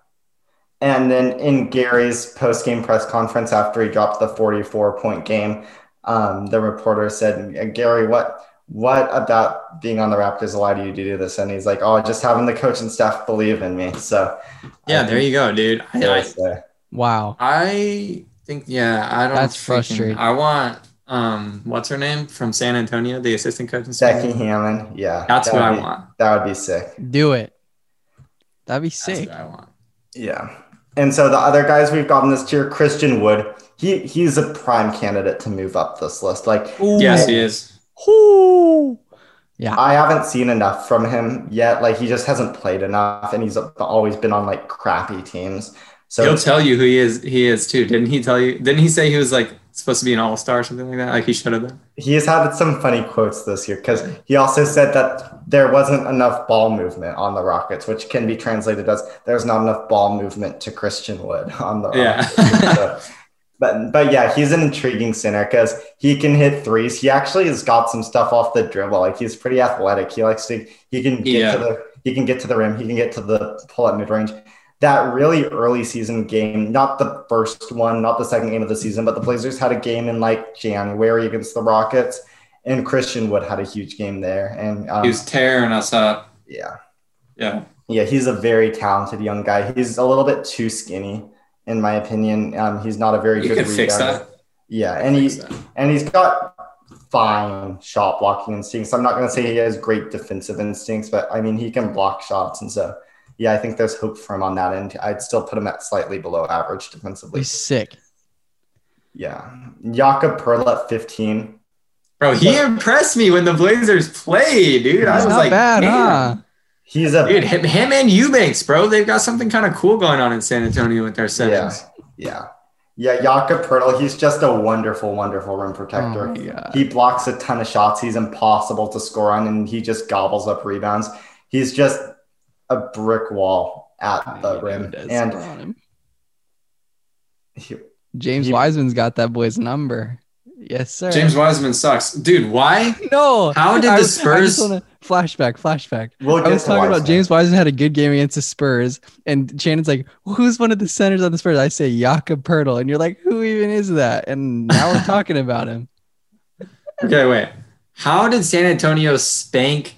And then in Gary's post game press conference after he dropped the 44 point game, um, the reporter said, Gary, what what about being on the Raptors allowed you to do this? And he's like, oh, just having the coach and staff believe in me. So Yeah, there you go, dude. I, I. Wow. I think yeah, I don't. That's freaking- frustrating. I want um, what's her name from San Antonio, the assistant coach in San Becky Antonio. Hammon. Yeah. That's that what I be- want. That would be sick. Do it. That'd be That's sick. what I want. Yeah. And so the other guys we've gotten this tier, Christian Wood, he he's a prime candidate to move up this list. Like Yes, he is. Ooh. Yeah. I haven't seen enough from him yet. Like he just hasn't played enough, and he's always been on like crappy teams. So He'll tell you who he is. He is too. Didn't he tell you? Didn't he say he was like supposed to be an all star or something like that? Like he should have been. he has had some funny quotes this year because he also said that there wasn't enough ball movement on the Rockets, which can be translated as there's not enough ball movement to Christian Wood on the Yeah. Rockets. So- but but yeah, he's an intriguing center because he can hit threes. He actually has got some stuff off the dribble. Like he's pretty athletic. He likes to he can get Yeah. to the he can get to the rim. He can get to the pull up mid range. That really early season game, not the first one, not the second game of the season, but the Blazers had a game in like January against the Rockets, and Christian Wood had a huge game there. And um, He was tearing us up. yeah, Yeah. yeah, he's a very talented young guy. He's a little bit too skinny, in my opinion. Um, he's not a very You good could fix that. Yeah, and he that. and he's got fine shot blocking instincts. I'm not going to say he has great defensive instincts, but I mean he can block shots, and so yeah, I think there's hope for him on that end. I'd still put him at slightly below average defensively. He's sick. Yeah, Jakob Poeltl at 15. Bro, he impressed me when the Blazers played, dude. I was not like, bad, huh? He's a Dude, him, him and Eubanks, bro, they've got something kind of cool going on in San Antonio with their yeah, yeah, yeah. Jakob Poeltl, he's just a wonderful, wonderful rim Oh protector. my God. He blocks a ton of shots. He's impossible to score on, and he just gobbles up rebounds. He's just a brick wall at the rim. Does And on him. he- James he- Wiseman's got that boy's number. Yes, sir. James Wiseman sucks. Dude, why? No. How did I the was- I just Spurs- wanna- flashback? Flashback. we'll I was to talking about James Wiseman had a good game against the Spurs, and Shannon's like, "Who's one of the centers on the Spurs?" I say Jakob Poeltl, and you're like, "Who even is that?" And now we're talking about him. Okay, wait. How did San Antonio spank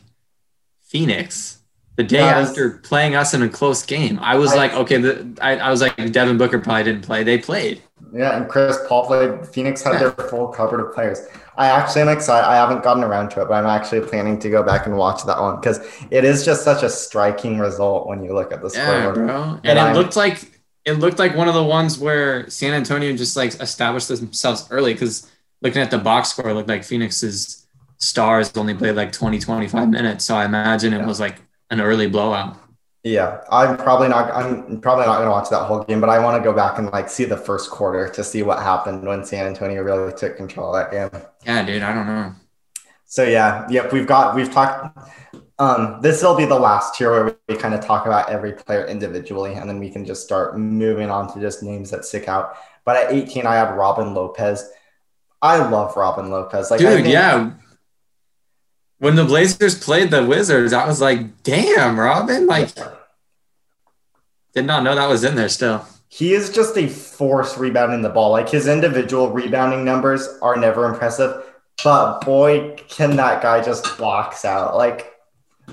Phoenix the day after playing us in a close game? I was I- like, okay, the, I, I was like, Devin Booker probably didn't play. They played. Yeah, and Chris Paul played. Phoenix had their full cupboard of players. I actually am excited. I haven't gotten around to it, but I'm actually planning to go back and watch that one because it is just such a striking result when you look at the Yeah, scoreboard. bro. But And it I'm- looked like it looked like one of the ones where San Antonio just like established themselves early because looking at the box score, it looked like Phoenix's stars only played like 20, 25 minutes. So I imagine it Yeah. was like an early blowout. Yeah, I'm probably not. I'm probably not going to watch that whole game, but I want to go back and like see the first quarter to see what happened when San Antonio really took control of that game. Yeah, dude, I don't know. So yeah, yep, we've got we've talked. Um, this will be the last tier where we kind of talk about every player individually, and then we can just start moving on to just names that stick out. But at 18, I had Robin Lopez. I love Robin Lopez. Like, I Dude, think- yeah. When the Blazers played the Wizards, I was like, damn, Robin. Like, did not know that was in there still. he is just a force rebounding the ball. Like his individual rebounding numbers are never impressive, but boy, can that guy just box out. Like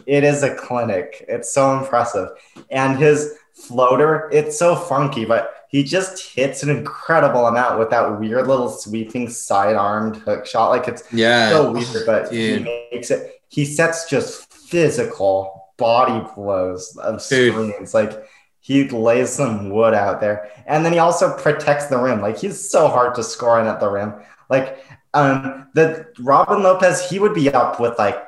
it is a clinic. It's so impressive. And his floater, it's so funky, but he just hits an incredible amount with that weird little sweeping side armed hook shot. Like it's Yeah. so weird, but dude. he makes it. He sets just physical body blows of Dude. screens. Like he lays some wood out there, and then he also protects the rim. Like he's so hard to score in at the rim. Like um, the Robin Lopez, he would be up with like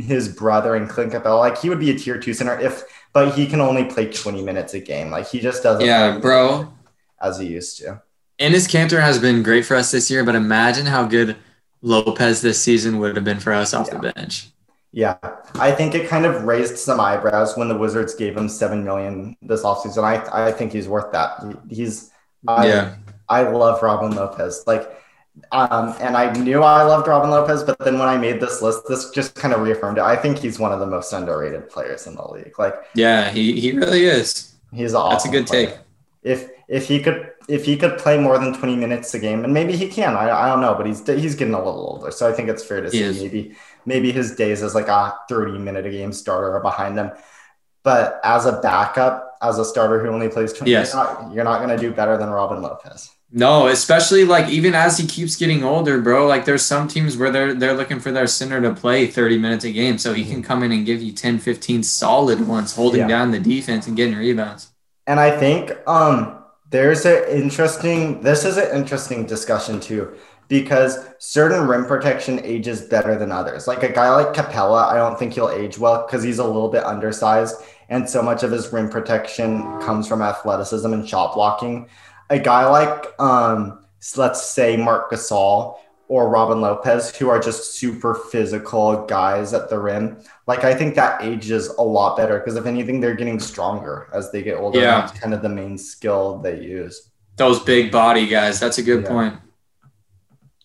his brother and Clint Capela. Like he would be a tier two center if, but he can only play twenty minutes a game. Like he just doesn't. Yeah, bro. as he used to. Enes Kanter has been great for us this year, but imagine how good Lopez this season would have been for us off the bench. Yeah, I think it kind of raised some eyebrows when the Wizards gave him seven million this offseason. I I think he's worth that. He's I, yeah. I love Robin Lopez. Like um and I knew I loved Robin Lopez, but then when I made this list, this just kind of reaffirmed it. I think he's one of the most underrated players in the league. Like Yeah, he, he really is. he's an That's a good player. take. If if he could if he could play more than 20 minutes a game, and maybe he can, I, I don't know, but he's he's getting a little older, so I think it's fair to say maybe maybe his days as like a 30 minute a game starter are behind him. But as a backup, as a starter who only plays 20, Yes. you're not, you're not going to do better than Robin Lopez. No, especially like even as he keeps getting older, bro. Like there's some teams where they're they're looking for their center to play 30 minutes a game. So he can come in and give you 10, 15 solid ones, holding Yeah. down the defense and getting rebounds. And I think um, there's an interesting, this is an interesting discussion too, because certain rim protection ages better than others. Like a guy like Capela, I don't think he'll age well because he's a little bit undersized. And so much of his rim protection comes from athleticism and shot blocking. A guy like, um, let's say, Marc Gasol or Robin Lopez, who are just super physical guys at the rim, like I think that ages a lot better because if anything, they're getting stronger as they get older. Yeah. That's kind of the main skill they use. Those big body guys. That's a good Yeah. point.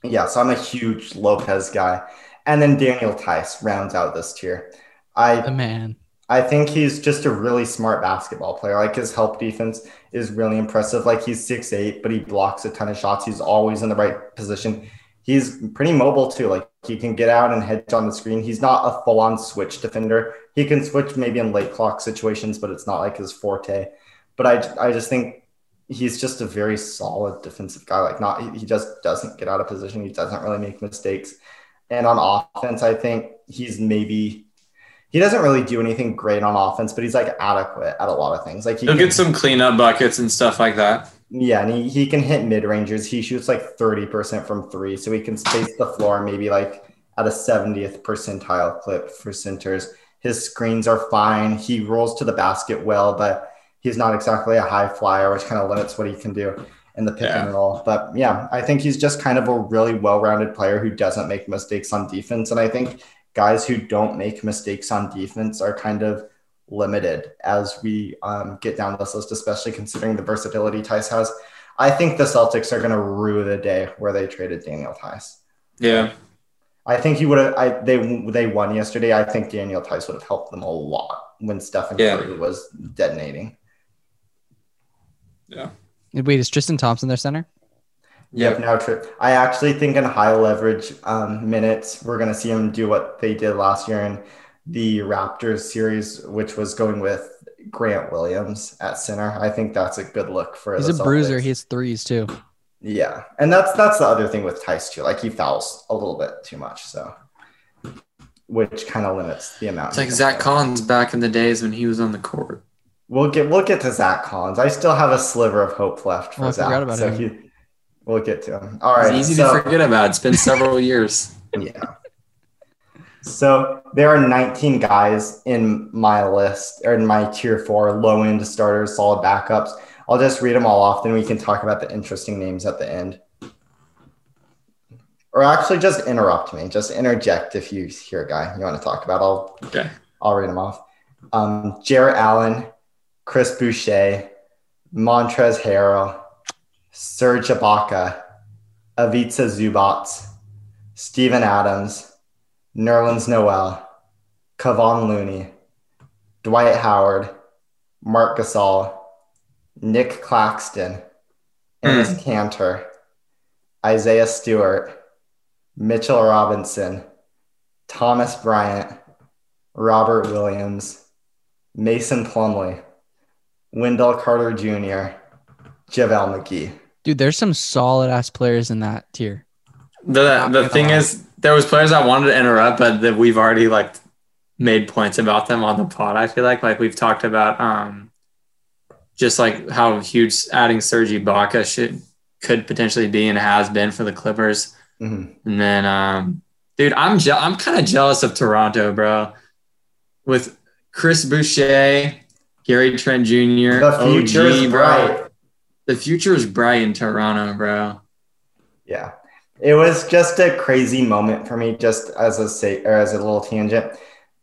Yeah, so I'm a huge Lopez guy. And then Daniel Theis rounds out this tier. I The man. I think he's just a really smart basketball player. Like his help defense is really impressive. Like he's 6'8, but he blocks a ton of shots. He's always in the right position. He's pretty mobile too. Like he can get out and hedge on the screen. He's not a full-on switch defender. He can switch maybe in late clock situations, but it's not like his forte. But I I just think he's just a very solid defensive guy. Like not he just doesn't get out of position. He doesn't really make mistakes. And on offense, I think he's maybe he doesn't really do anything great on offense, but he's like adequate at a lot of things. Like he He'll can, get some cleanup buckets and stuff like that. yeah, and he, he can hit mid rangers. He shoots like 30% from three, so he can space the floor maybe like at a 70th percentile clip for centers. His screens are fine. He rolls to the basket well, but he's not exactly a high flyer, which kind of limits what he can do in the pick Yeah. and roll. But yeah, I think he's just kind of a really well rounded player who doesn't make mistakes on defense. And I think guys who don't make mistakes on defense are kind of limited as we um, get down this list, especially considering the versatility Theis has. I think the Celtics are going to rue the day where they traded Daniel Theis. Yeah. I think he would have. I they they won yesterday. I think Daniel Theis would have helped them a lot when Stephen Yeah. Curry was detonating. Yeah. Wait, is Tristan Thompson their center? Yep. Now, tri- I actually think in high leverage um, minutes, we're going to see him do what they did last year in the Raptors series, which was going with Grant Williams at center. I think that's a good look for. He's the a bruiser. Celtics. He has threes too. Yeah, and that's that's the other thing with Theis too. Like he fouls a little bit too much, so which kind of limits the amount. It's like Zach foul. Collins back in the days when he was on the court. We'll get we'll get to Zach Collins. I still have a sliver of hope left for Oh, I Zach. forgot about so him. he, we'll get to him. All right. It's easy so, to forget about. It's been several years. Yeah. So there are 19 guys in my list or in my tier four low end starters, solid backups. I'll just read them all off, then we can talk about the interesting names at the end. Or actually, just interrupt me. Just interject if you hear a guy you want to talk about. I'll Okay. I'll read them off. Um, Jarrett Allen, Chris Boucher, Montrez Harrell, Serge Ibaka, Ivica Zubac, Steven Adams, Nerlens Noel, Kevon Looney, Dwight Howard, Marc Gasol, Nick Claxton, hmm. Enes Kanter, Isaiah Stewart, Mitchell Robinson, Thomas Bryant, Robert Williams, Mason Plumlee, Wendell Carter Jr., JaVale McGee. Dude, there's some solid ass players in that tier. The the thing lie. is, there was players I wanted to interrupt, but that we've already like made points about them on the pod. I feel like like we've talked about um just like how huge adding Serge Ibaka should could potentially be and has been for the Clippers. Mhm. And then um dude, I'm je- I'm kind of jealous of Toronto, bro. With Chris Boucher, Gary Trent Jr., The future OG, is bro. bright. The future is bright in Toronto, bro. Yeah. It was just a crazy moment for me, just as a say or as a little tangent,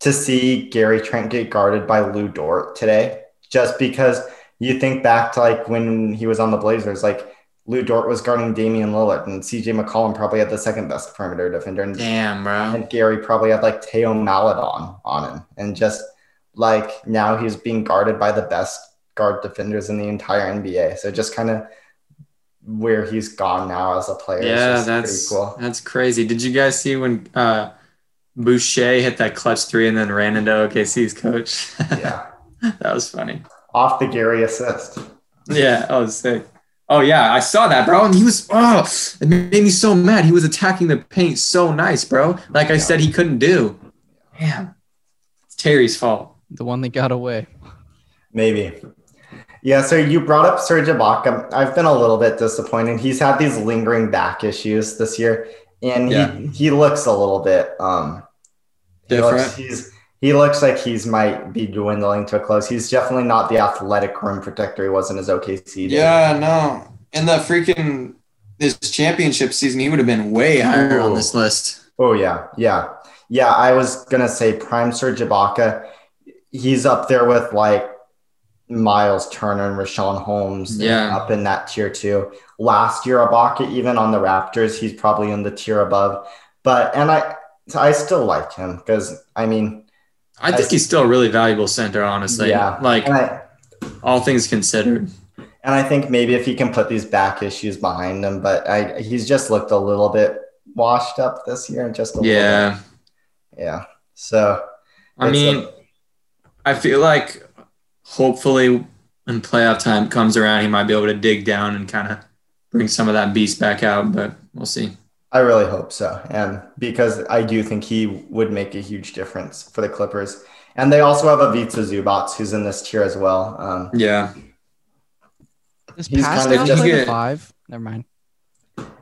to see Gary Trent get guarded by Lu Dort today. Just because you think back to like when he was on the Blazers, like Lu Dort was guarding Damian Lillard and CJ McCollum probably had the second best perimeter defender. And, Damn, bro. and Gary probably had like Theo Maledon on him. And just like now he's being guarded by the best guard defenders in the entire NBA. So just kind of where he's gone now as a player. is Yeah, just that's pretty cool. that's crazy. Did you guys see when uh Boucher hit that clutch three and then ran into OKC's coach. Yeah. that was funny. Off the Gary assist. Yeah, I was sick. Oh yeah, I saw that, bro. And he was oh, it made me so mad. He was attacking the paint so nice, bro. Like I said, he couldn't do. Damn, it's Terry's fault. The one that got away. Maybe. Yeah, so you brought up Serge Ibaka. I've been a little bit disappointed. He's had these lingering back issues this year, and Yeah. he, he looks a little bit um he looks, Different. he's he looks like he's might be dwindling to a close. He's definitely not the athletic rim protector he was in his OKC days. Yeah, no. In the freaking his championship season, he would have been way higher on this list. Oh yeah, yeah, yeah. I was gonna say prime Serge Ibaka. He's up there with like Myles Turner and Richaun Holmes. Yeah. up in that tier too. Last year, Ibaka, even on the Raptors, he's probably in the tier above. But and I, I still like him because I mean, I think he's still a really valuable center, honestly. Yeah. Like I all things considered. and I think maybe if he can put these back issues behind him, but I he's just looked a little bit washed up this year and just a little Yeah. yeah. So I mean, a- I feel like hopefully when playoff time comes around, he might be able to dig down and kind of bring some of that beast back out, but we'll see. I really hope so. And because I do think he would make a huge difference for the Clippers. And they also have Ivica Zubac, who's in this tier as well. Um, Yeah. Does He's Pascal kinda just- play five? Never mind.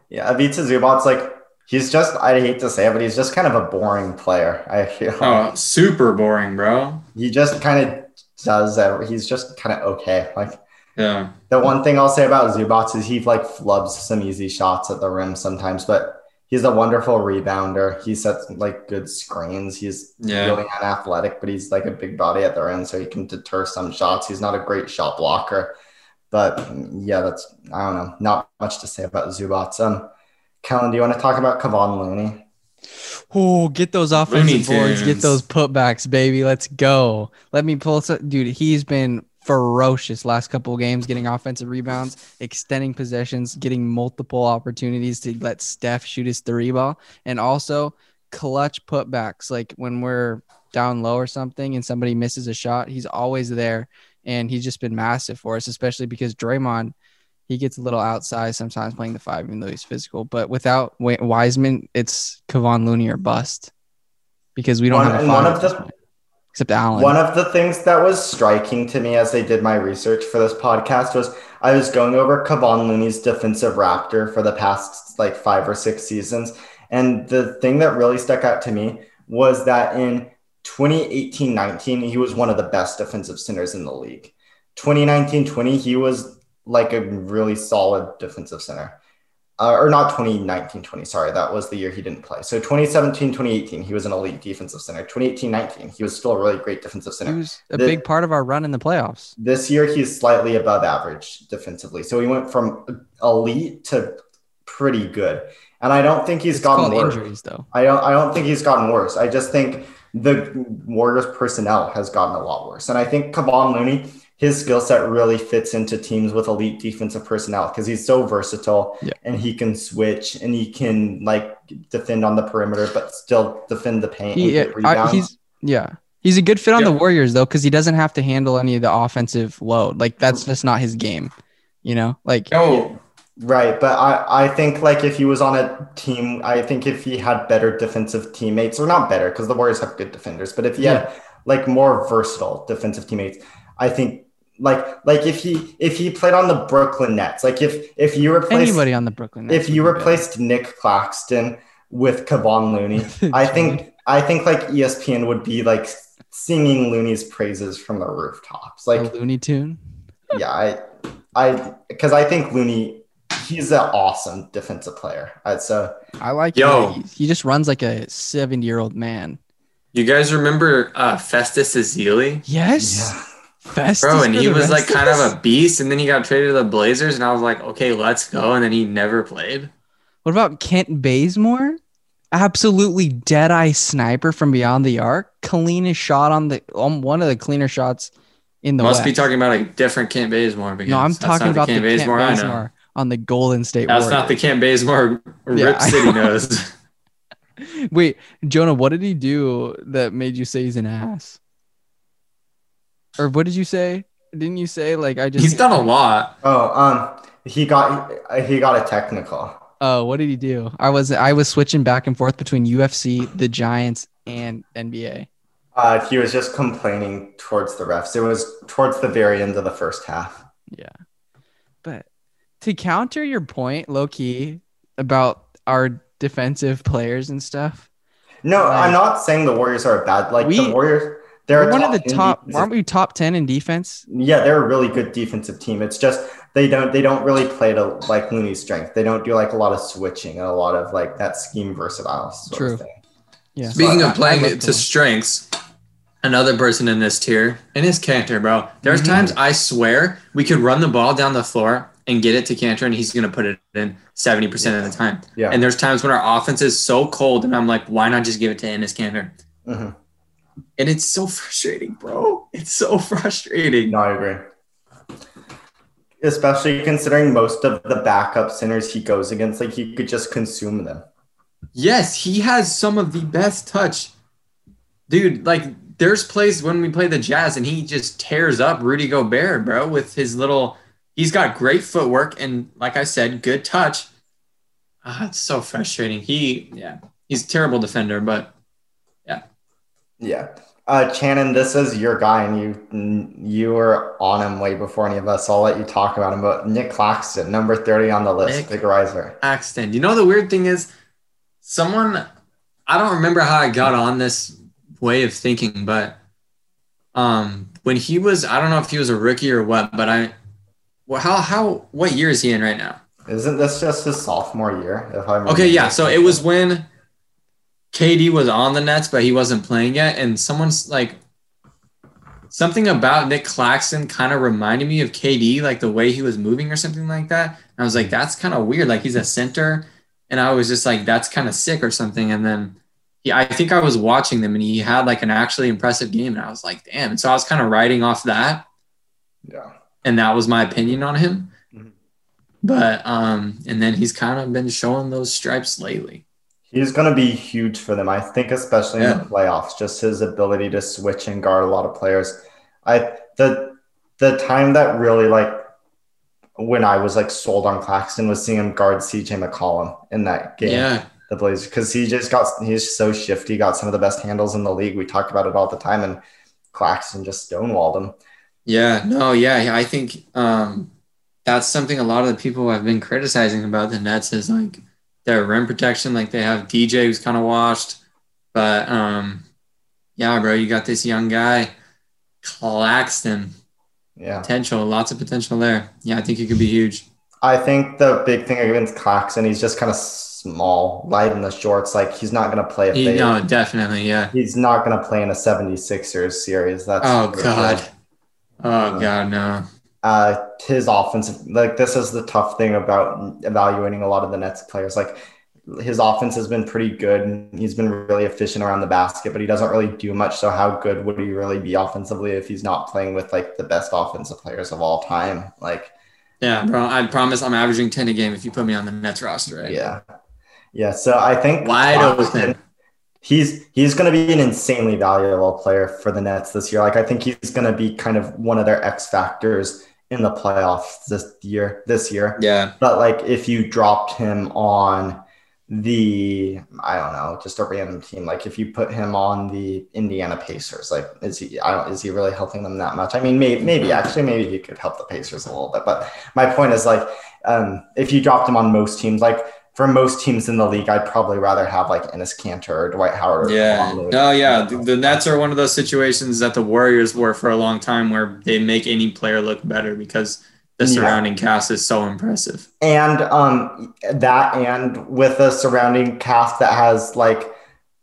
yeah, Ivica Zubac, like, he's just, I hate to say it, but he's just kind of a boring player. I feel Oh, super boring, bro. he just kind of does that. He's just kind of okay. Like, Yeah. the one thing I'll say about Zubac is he like flubs some easy shots at the rim sometimes, but he's a wonderful rebounder. He sets like good screens. He's Yeah. really unathletic, but he's like a big body at the rim, so he can deter some shots. He's not a great shot blocker, but yeah, that's I don't know, not much to say about Zubac. Um, Kellen, do you want to talk about Kevon Looney? Oh, get those offensive boards, get those putbacks, baby. Let's go. Let me pull some dude. He's been ferocious last couple of games, getting offensive rebounds, extending possessions, getting multiple opportunities to let Steph shoot his three ball, and also clutch putbacks. Like when we're down low or something and somebody misses a shot, he's always there. And he's just been massive for us, especially because Draymond, he gets a little outsized sometimes playing the five, even though he's physical. But without Wa- Wiseman, it's Kevon Looney or bust because we don't One- have a one of the- point. except Allen. One of the things that was striking to me as I did my research for this podcast was I was going over Kevon Looney's defensive raptor for the past like five or six seasons. And the thing that really stuck out to me was that in 2018 19, he was one of the best defensive centers in the league. 2019 20, he was like a really solid defensive center. Uh, or not 2019 20, sorry, that was the year he didn't play. So 2017 2018, he was an elite defensive center. 2018 19, he was still a really great defensive center. he was a The- big part of our run in the playoffs. This year, he's slightly above average defensively. So he went from elite to pretty good. And I don't think he's It's gotten worse. injuries, though. I don't I don't think he's gotten worse. I just think the Warriors personnel has gotten a lot worse. And I think Kevon Looney, his skill set really fits into teams with elite defensive personnel because he's so versatile Yeah. and he can switch and he can like defend on the perimeter but still defend the paint and He, get I, he's yeah. He's a good fit on the Warriors though, because he doesn't have to handle any of the offensive load. Like that's just not his game. You know, like Oh, Right, but I, I think like if he was on a team, I think if he had better defensive teammates, or not better, because the Warriors have good defenders, but if he had like more versatile defensive teammates, I think like like if he if he played on the Brooklyn Nets, like if if you replaced anybody on the Brooklyn. Nets if you would be replaced Nick Claxton with Kevon Looney. I think I think like ESPN would be like singing Looney's praises from the rooftops. Like a Looney Tune. yeah, I, I, because I think Looney, he's an awesome defensive player. So I like. Yo. He, he just runs like a seventy-year-old man. you guys remember uh, Festus Ezeli? Yes, yeah, Bro, and he was like kind of a beast, and then he got traded to the Blazers, and I was like, okay, let's go, and then he never played. What about Kent Bazemore? Absolutely dead eye sniper from beyond the arc. Cleanest shot on the on one of the cleaner shots in the Must West. be talking about a different Kent Bazemore. Because No, I'm talking about the Kent Bazemore, I know. on the Golden State That's Warriors. not the Kent Bazemore Rip I City know. knows. Wait, Jonah, what did he do that made you say he's an ass? Or what did you say? Didn't you say like I just He's done a lot. Oh, um, he got he got a technical. Oh, what did he do? I was I was switching back and forth between UFC, the Giants, and NBA. Uh, he was just complaining towards the refs. It was towards the very end of the first half. Yeah. But to counter your point, low key, about our defensive players and stuff, No, Like- I'm not saying the Warriors are bad. Like We- the Warriors, they're one of the top. defensive- Aren't we top ten in defense? Yeah, they're a really good defensive team. It's just they don't they don't really play to like Looney's strength. They don't do like a lot of switching and a lot of like that scheme versatile sort True. of thing. Yeah. Speaking I- of playing I it to them. strengths, another person in this tier, Enes Kanter, bro. There's Mhm. times I swear we could run the ball down the floor and get it to Kanter, and he's gonna put it in 70% of the time. Yeah. And there's times when our offense is so cold, and I'm like, why not just give it to Enes Kanter? Mhm. And it's so frustrating, bro. It's so frustrating. No, I agree. Especially considering most of the backup centers he goes against, like he could just consume them. Yes, he has some of the best touch. Dude, like there's plays when we play the Jazz and he just tears up Rudy Gobert, bro, with his little he's got great footwork and like I said, good touch. Ah, it's so frustrating. He yeah, he's a terrible defender, but Yeah. Uh, Shannon, this is your guy, and you you were on him way before any of us. I'll let you talk about him. But Nick Claxton, number thirty on the list, Nick. big riser. Axton. You know the weird thing is someone I don't remember how I got on this way of thinking, but um when he was I don't know if he was a rookie or what, but I well how how what year is he in right now? Isn't this just his sophomore year? If I Okay, yeah. So it was when KD was on the Nets, but he wasn't playing yet, and someone's like something about Nick Claxton kind of reminded me of KD, like the way he was moving or something like that. And I was like, that's kind of weird. Like he's a center, and I was just like, that's kind of sick or something. And then he, I think I was watching them, and he had like an actually impressive game, and I was like, damn. And so I was kind of writing off that, yeah. and that was my opinion on him. Mhm. But um, and then he's kind of been showing those stripes lately. He's going to be huge for them. I think, especially in the playoffs, just his ability to switch and guard a lot of players. I the the time that really like when I was like sold on Claxton was seeing him guard CJ McCollum in that game. Yeah, the Blazers because he just got he's so shifty, got some of the best handles in the league. We talk about it all the time, and Claxton just stonewalled him. Yeah, no, yeah, I think um, that's something a lot of the people have been criticizing about the Nets is like their rim protection. Like they have DJ who's kind of washed, but um, yeah, bro, you got this young guy, Claxton, Yeah, potential, lots of potential there. Yeah, I think he could be huge. I think the big thing against Claxton, he's just kind of small, light in the shorts. Like he's not going to play if He, they. no, definitely, yeah. He's not going to play in a 76ers series. That's Oh God, sure. oh God, no. Uh, his offensive like this is the tough thing about evaluating a lot of the Nets players. Like his offense has been pretty good and he's been really efficient around the basket, but he doesn't really do much. So how good would he really be offensively if he's not playing with like the best offensive players of all time? Like Yeah, bro, I promise I'm averaging ten a game if you put me on the Nets roster. Right? yeah. Yeah. So I think Wide open. He's he's going to be an insanely valuable player for the Nets this year. Like I think he's going to be kind of one of their X factors in the playoffs this year. This year, Yeah, But like if you dropped him on the I don't know, just a random team, like if you put him on the Indiana Pacers, like is he I don't is he really helping them that much? I mean maybe maybe actually maybe he could help the Pacers a little bit. But my point is like um if you dropped him on most teams, like for most teams in the league, I'd probably rather have like Enes Kanter or Dwight Howard. or Yeah. Looney. No, yeah. The, the Nets are one of those situations that the Warriors were for a long time where they make any player look better because the Yeah. surrounding cast is so impressive. and um that and with a surrounding cast that has like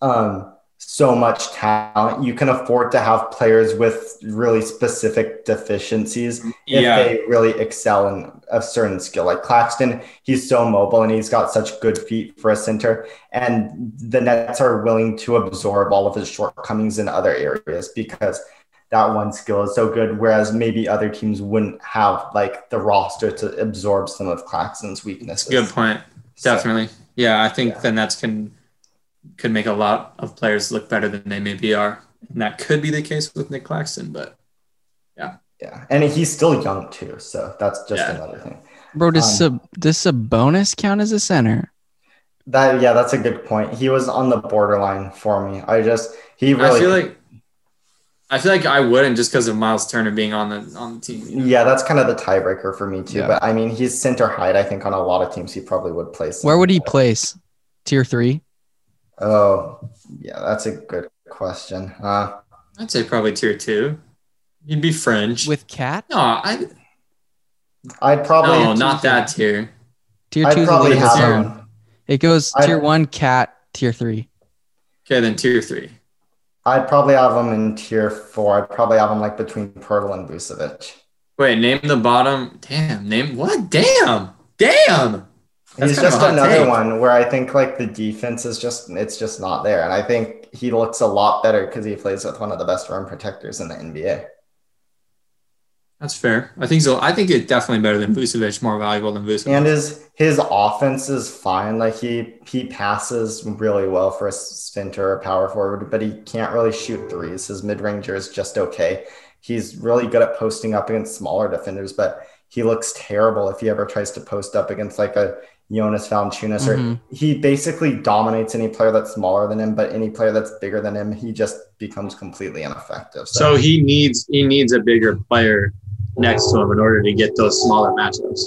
um so much talent you can afford to have players with really specific deficiencies if mm, yeah. they really excel in a certain skill like claxton he's so mobile and he's got such good feet for a center and the nets are willing to absorb all of his shortcomings in other areas because that one skill is so good whereas maybe other teams wouldn't have like the roster to absorb some of claxton's weaknesses Good point. So- Definitely. Yeah, I think Yeah. the Nets can could make a lot of players look better than they maybe are. And that could be the case with Nick Claxton, but Yeah, Yeah. and he's still young too, so that's just Yeah. another thing. Bro, does Um, sub does Sabonis count as a center? That yeah, that's a good point. He was on the borderline for me. I just he really I feel like I feel like I wouldn't just because of Myles Turner being on the on the team. you know? yeah, that's kind of the tiebreaker for me too. Yeah. But I mean, he's center height. I think on a lot of teams he probably would place. Where would he place? Tier three? Oh, yeah, that's a good question. Uh, I'd say probably tier two. You'd be French. With cat? no, I I'd probably no, not that tier. Tier I'd two is a probably league have its own. It goes I'd- tier one, cat, tier three. Okay, then tier three. I'd probably have them in tier four. I'd probably have them like between Poeltl and Vucevic. Wait, name the bottom. Damn, name what? Damn, damn. That's He's just another take. one where I think like the defense is just it's just not there, and I think he looks a lot better because he plays with one of the best rim protectors in the NBA. That's fair. I think so. I think it's definitely better than Vucevic, more valuable than Vucevic. And his his offense is fine. Like he he passes really well for a center or power forward, but he can't really shoot threes. His mid ranger is just okay. He's really good at posting up against smaller defenders, but he looks terrible if he ever tries to post up against like a Jonas Valanciunas. Or Mhm. he basically dominates any player that's smaller than him, but any player that's bigger than him, he just becomes completely ineffective. so he needs he needs a bigger player next to him in order to get those smaller matchups.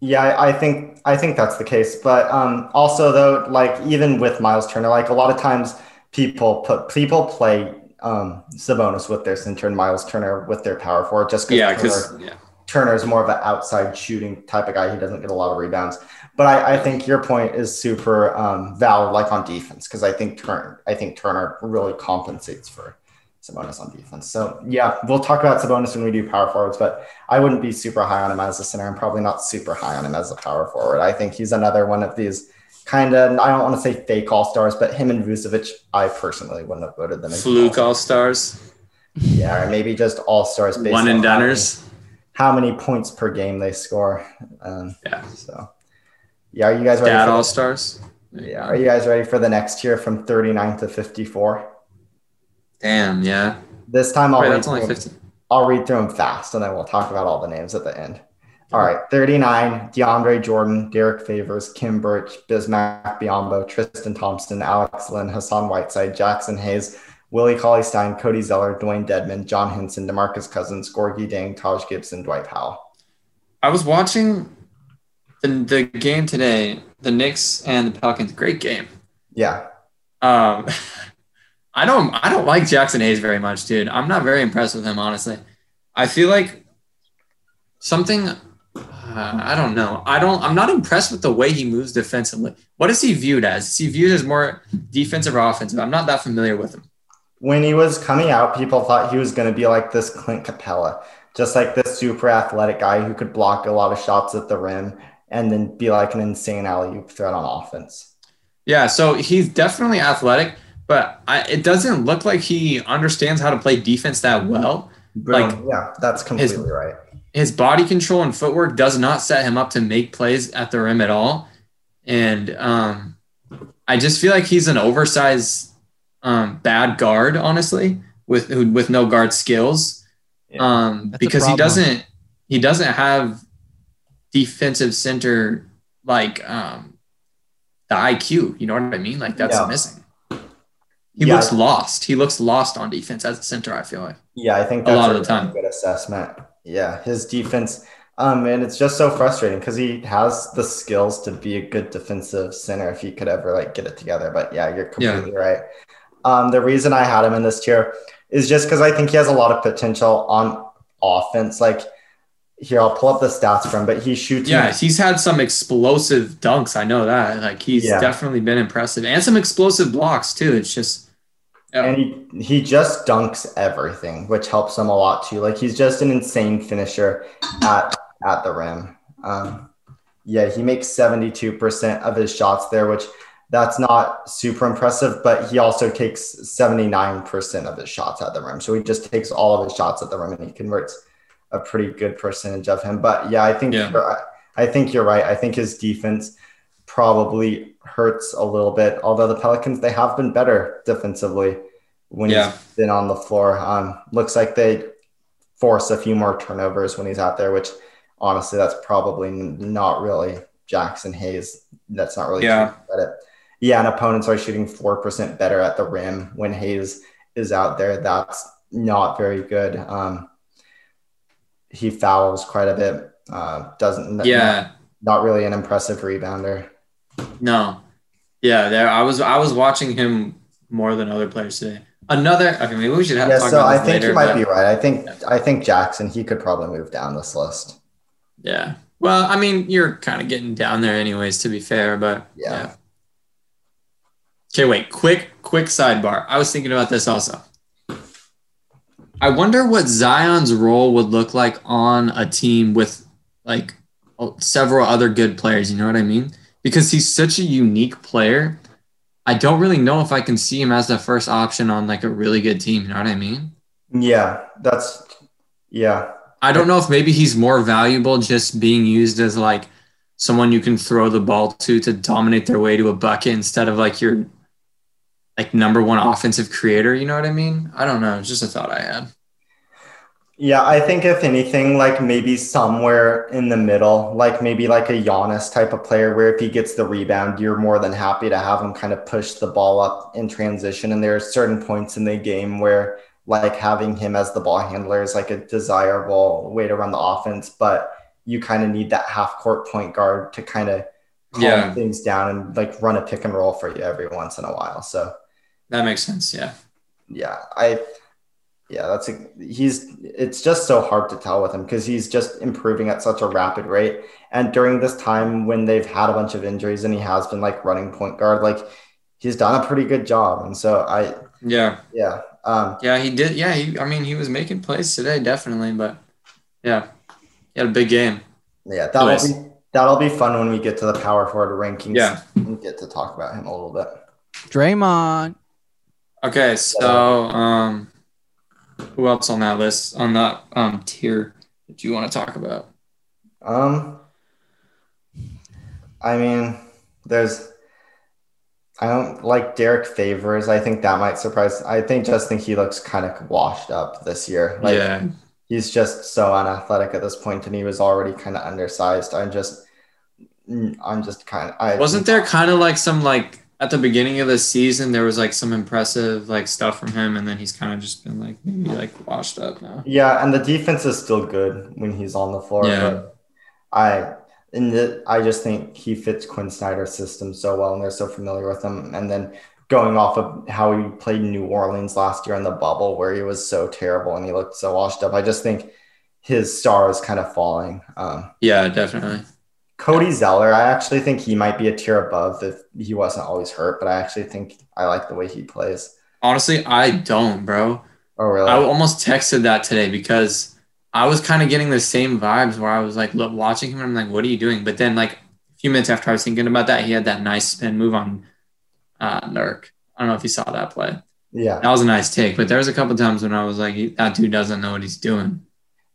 Yeah, I I think I think that's the case. But um, also though, like even with Myles Turner, like a lot of times people put people play um, Sabonis with their center and Myles Turner with their power forward just because Yeah, Turner, because yeah. Turner is more of an outside shooting type of guy. He doesn't get a lot of rebounds. But I, I think your point is super um, valid, like on defense, because I think Turner I think Turner really compensates for Sabonis on defense. So yeah, we'll talk about Sabonis when we do power forwards, but I wouldn't be super high on him as a center. I'm probably not super high on him as a power forward. I think he's another one of these kind of I don't want to say fake all stars, but him and Vucevic, I personally wouldn't have voted them. as Fluke all- stars, Yeah, or maybe just all stars based one and on how many- How many points per game they score. Um, Yeah, so yeah, are you guys ready? dad for All Stars. yeah, are you guys ready for the next tier from 39 to 54? Damn, yeah. This time I'll Wait, read that's only. I'll read through them fast and then we'll talk about all the names at the end. All right, 39, DeAndre Jordan, Derrick Favors, Khem Birch, Bismack Biyombo, Tristan Thompson, Alex Len, Hassan Whiteside, Jaxson Hayes, Willie Cauley Stein, Cody Zeller, Dewayne Dedmon, John Henson, Demarcus Cousins, Gorgui Dieng, Taj Gibson, Dwight Powell. I was watching the, the game today, the Knicks and the Pelicans. Great game. Yeah, Um, I don't I don't like Jaxson Hayes very much, dude. I'm not very impressed with him, honestly. I feel like something. Uh, I don't know. I don't. I'm not impressed with the way he moves defensively. What is he viewed as? Is he viewed as more defensive or offensive? I'm not that familiar with him. when he was coming out, people thought he was going to be like this Clint Capela, just like this super athletic guy who could block a lot of shots at the rim and then be like an insane alley oop threat on offense. Yeah, so he's definitely athletic, but I, it doesn't look like he understands how to play defense that well. Like, Boom. yeah, that's completely right. his body control and footwork does not set him up to make plays at the rim at all. And um, I just feel like he's an oversized um, bad guard, honestly, with with no guard skills. Yeah. Um, because he doesn't he doesn't have defensive center like um, the IQ. You know what I mean? Like that's Yeah. missing. He Yeah. looks lost. He looks lost on defense as a center. I feel like. Yeah, I think A lot a of the time. good assessment. Yeah, his defense. Um, and it's just so frustrating because he has the skills to be a good defensive center if he could ever like get it together. But yeah, you're Yeah. completely right. Um, the reason I had him in this tier is just because I think he has a lot of potential on offense. Like here, I'll pull up the stats from, but he shoots. Yeah, he's had some explosive dunks. I know that. Like he's Yeah. definitely been impressive, and some explosive blocks too. It's just yeah. and he he just dunks everything, which helps him a lot too. Like he's just an insane finisher at at the rim. Um, yeah, he makes seventy two percent of his shots there, which that's not super impressive. But he also takes seventy nine percent of his shots at the rim. So he just takes all of his shots at the rim and he converts a pretty good percentage of him. But yeah, I think Yeah. You're, I think you're right. I think his defense probably hurts a little bit. Although the Pelicans, they have been better defensively when Yeah. he's been on the floor. Um, looks like they force a few more turnovers when he's out there, which honestly, that's probably not really Jaxson Hayes. That's not really Yeah. credit. Yeah, and opponents are shooting four percent better at the rim when Hayes is out there. That's not very good. Um, he fouls quite a bit. Uh, doesn't Yeah. not really an impressive rebounder. No. Yeah, there I was I was watching him more than other players today. Another okay, maybe we should have Yeah, talk so about I think later, you might but- be right. I think I think Jaxson he could probably move down this list. Yeah. Well, I mean, you're kind of getting down there anyways, to be fair, but Yeah. yeah. Okay, wait, quick, quick sidebar. I was thinking about this also. I wonder what Zion's role would look like on a team with like several other good players. You know what I mean? Because he's such a unique player. I don't really know if I can see him as the first option on like a really good team. You know what I mean? Yeah, that's yeah. I don't know if maybe he's more valuable just being used as like someone you can throw the ball to to dominate their way to a bucket instead of like your like number one offensive creator. You know what I mean? I don't know. It's just a thought I had. Yeah, I think if anything, like maybe somewhere in the middle, like maybe like a Giannis type of player, where if he gets the rebound, you're more than happy to have him kind of push the ball up in transition. And there are certain points in the game where like having him as the ball handler is like a desirable way to run the offense, but you kind of need that half court point guard to kind of calm Yeah. things down and like run a pick and roll for you every once in a while. So That makes sense. Yeah. yeah, I yeah, that's a, he's it's just so hard to tell with him because he's just improving at such a rapid rate. And during this time when they've had a bunch of injuries and he has been like running point guard, like he's done a pretty good job. And so I Yeah. yeah, um Yeah. He did. Yeah. He, I mean, he was making plays today, definitely. But yeah, he had a big game. yeah, that'll Nice. be that'll be fun when we get to the power forward rankings Yeah. and get to talk about him a little bit. Draymond. Okay. So, um, who else on that list on that um tier that you want to talk about? Um, I mean, there's. I don't like Derrick Favors. I think that might surprise. I think just think he looks kind of washed up this year. Like yeah. he's just so unathletic at this point, and he was already kind of undersized. I'm just, I'm just kind of. I Wasn't there kind of like some like at the beginning of the season there was like some impressive like stuff from him and then he's kind of just been like maybe like washed up now. Yeah, and the defense is still good when he's on the floor. Yeah. But I and the, I just think he fits Quin Snyder's system so well, and they're so familiar with him. And then going off of how he played New Orleans last year in the bubble, where he was so terrible and he looked so washed up, I just think his star is kind of falling. Um, Yeah, definitely. Cody Zeller, I actually think he might be a tier above if he wasn't always hurt, but I actually think I like the way he plays. Honestly, I don't, bro. Oh, really? I almost texted that today because I was kind of getting the same vibes where I was like look, watching him and I'm like, what are you doing? But then like a few minutes after I was thinking about that, he had that nice spin move on uh, Nurk. I don't know if you saw that play. yeah. That was a nice take, but there was a couple times when I was like, that dude doesn't know what he's doing.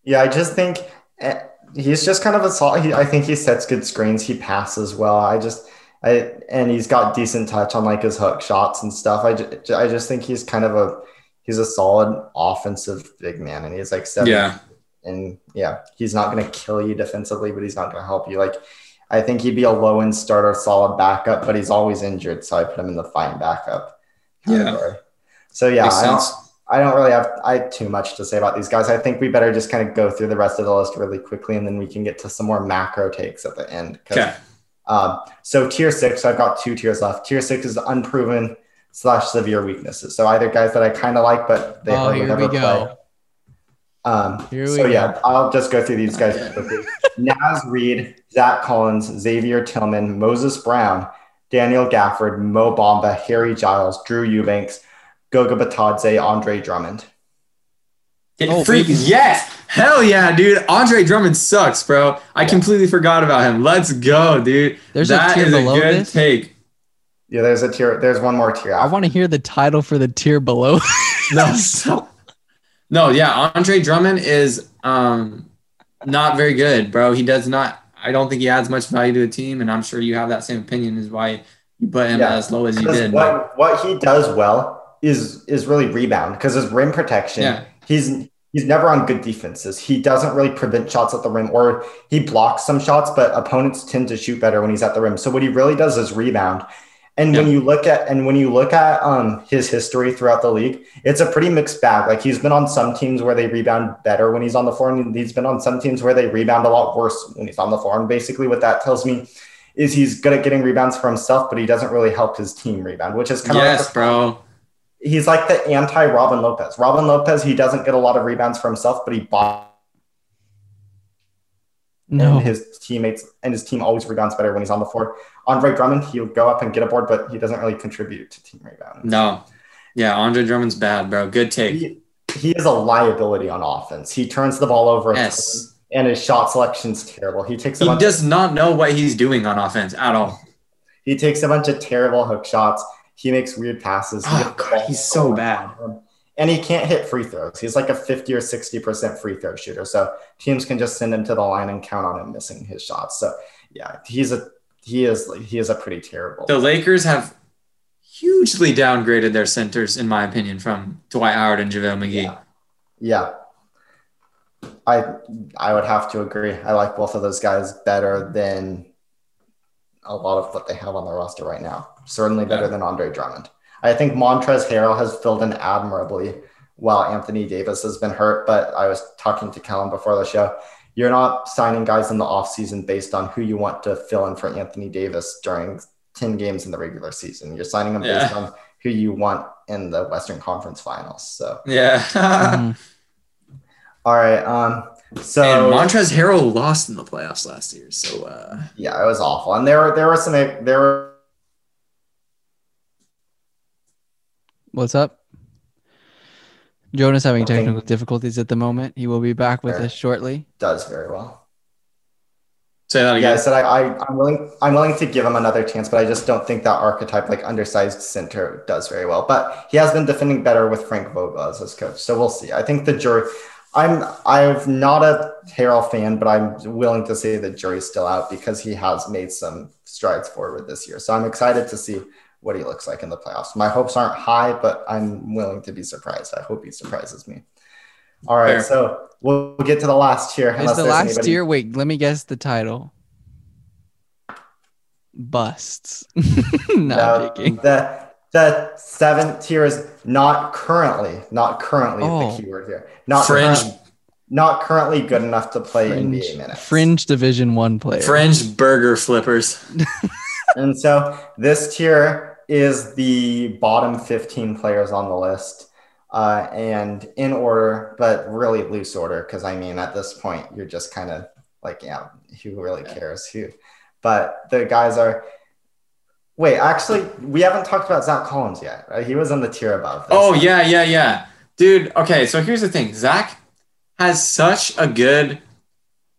Yeah, I just think eh, he's just kind of a solid. He, I think he sets good screens. He passes well. I just, I and he's got decent touch on like his hook shots and stuff. I just, I just think he's kind of a he's a solid offensive big man, and he's like seven. Yeah. and yeah, he's not going to kill you defensively, but he's not going to help you. Like, I think he'd be a low end starter, solid backup, but he's always injured, so I put him in the fine backup Yeah. So yeah, I don't, sense. I don't really have I have too much to say about these guys. I think we better just kind of go through the rest of the list really quickly, and then we can get to some more macro takes at the end. Okay. Um, so tier six, I've got two tiers left. Tier six is unproven slash severe weaknesses. So either guys that I kind of like, but they Oh, hardly here ever we play. go. Um, Here we so go. yeah, I'll just go through these guys Okay. quickly. Naz Reid, Zach Collins, Xavier Tillman, Moses Brown, Daniel Gafford, Mo Bamba, Harry Giles, Drew Eubanks, Goga Bitadze, Andre Drummond. Oh, Freak, yes. Hell yeah, dude. Andre Drummond sucks, bro. I Yeah. completely forgot about him. Let's go, dude. There's a That tier is a good this? take. Yeah, there's a tier. There's one more tier. I want to hear the title for the tier below. No, stop. no, yeah. Andre Drummond is um not very good, bro. He does not. I don't think he adds much value to a team, and I'm sure you have that same opinion. Is why you you put him Yeah. as low as you Because did. but- what what he does well is is really rebound because his rim protection. Yeah. He's he's never on good defenses. He doesn't really prevent shots at the rim, or he blocks some shots, but opponents tend to shoot better when he's at the rim. So what he really does is rebound. And when you look at and when you look at um his history throughout the league, it's a pretty mixed bag. Like he's been on some teams where they rebound better when he's on the floor, and he's been on some teams where they rebound a lot worse when he's on the floor. And basically, what that tells me is he's good at getting rebounds for himself, but he doesn't really help his team rebound, which is kind of like yes, the- bro. He's like the anti Robin Lopez. Robin Lopez, he doesn't get a lot of rebounds for himself, but he bought No. and his teammates and his team always rebounds better when he's on the floor. Andre Drummond, he'll go up and get a board, but he doesn't really contribute to team rebound. No. Yeah, Andre Drummond's bad, bro. Good take. He, he is a liability on offense. He turns the ball over Yes. and his shot selection's terrible. He takes a He does not know what he's doing on offense at all. he takes a bunch of terrible hook shots. He makes weird passes. He Oh, God, he's so bad. And he can't hit free throws. He's like a 50 or 60% free throw shooter. So teams can just send him to the line and count on him missing his shots. So yeah, he's a he is he is a pretty terrible. The Lakers have hugely downgraded their centers, in my opinion, from Dwight Howard and JaVale McGee. Yeah. Yeah. I I would have to agree. I like both of those guys better than a lot of what they have on their roster right now. Certainly better Yeah. than Andre Drummond. I think Montrezl Harrell has filled in admirably while Anthony Davis has been hurt. But I was talking to Kellen before the show. You're not signing guys in the offseason based on who you want to fill in for Anthony Davis during 10 games in the regular season. You're signing them based on who you want in the Western Conference Finals. So Yeah. Mhm. All right. Um. So and Montrezl Harrell lost in the playoffs last year. So uh yeah, it was awful, and there were there were some there were What's up? Jonas having Nothing. technical difficulties at the moment. He will be back with Fair. us shortly. does very well. say that again. Yeah, I said I, I, I'm willing I'm willing to give him another chance, but I just don't think that archetype like undersized center does very well. But he has been defending better with Frank Vogel as his coach, so we'll see. I think the jury. I'm I'm not a Harrell fan, but I'm willing to say the jury's still out because he has made some strides forward this year. So I'm excited to see what he looks like in the playoffs. My hopes aren't high, but I'm willing to be surprised. I hope he surprises me. All right, Fair. so we'll get to the last tier. Is the last anybody- tier? Wait, let me guess the title. Busts. no, No, I'm the the seventh tier is not currently, not currently is Oh. the keyword here. Not Fringe current- not currently good enough to play Fringe, NBA minutes. fringe Division One player. Fringe burger flippers. And so this tier is the bottom 15 players on the list. Uh, and in order, but really loose order, because I mean, at this point, you're just kind of like, yeah, who really cares? Who? But the guys are. Wait, actually, we haven't talked about Zach Collins yet. Right? He was on the tier above. this. Oh yeah, yeah, yeah. Dude, okay, so here's the thing. Zach has such a good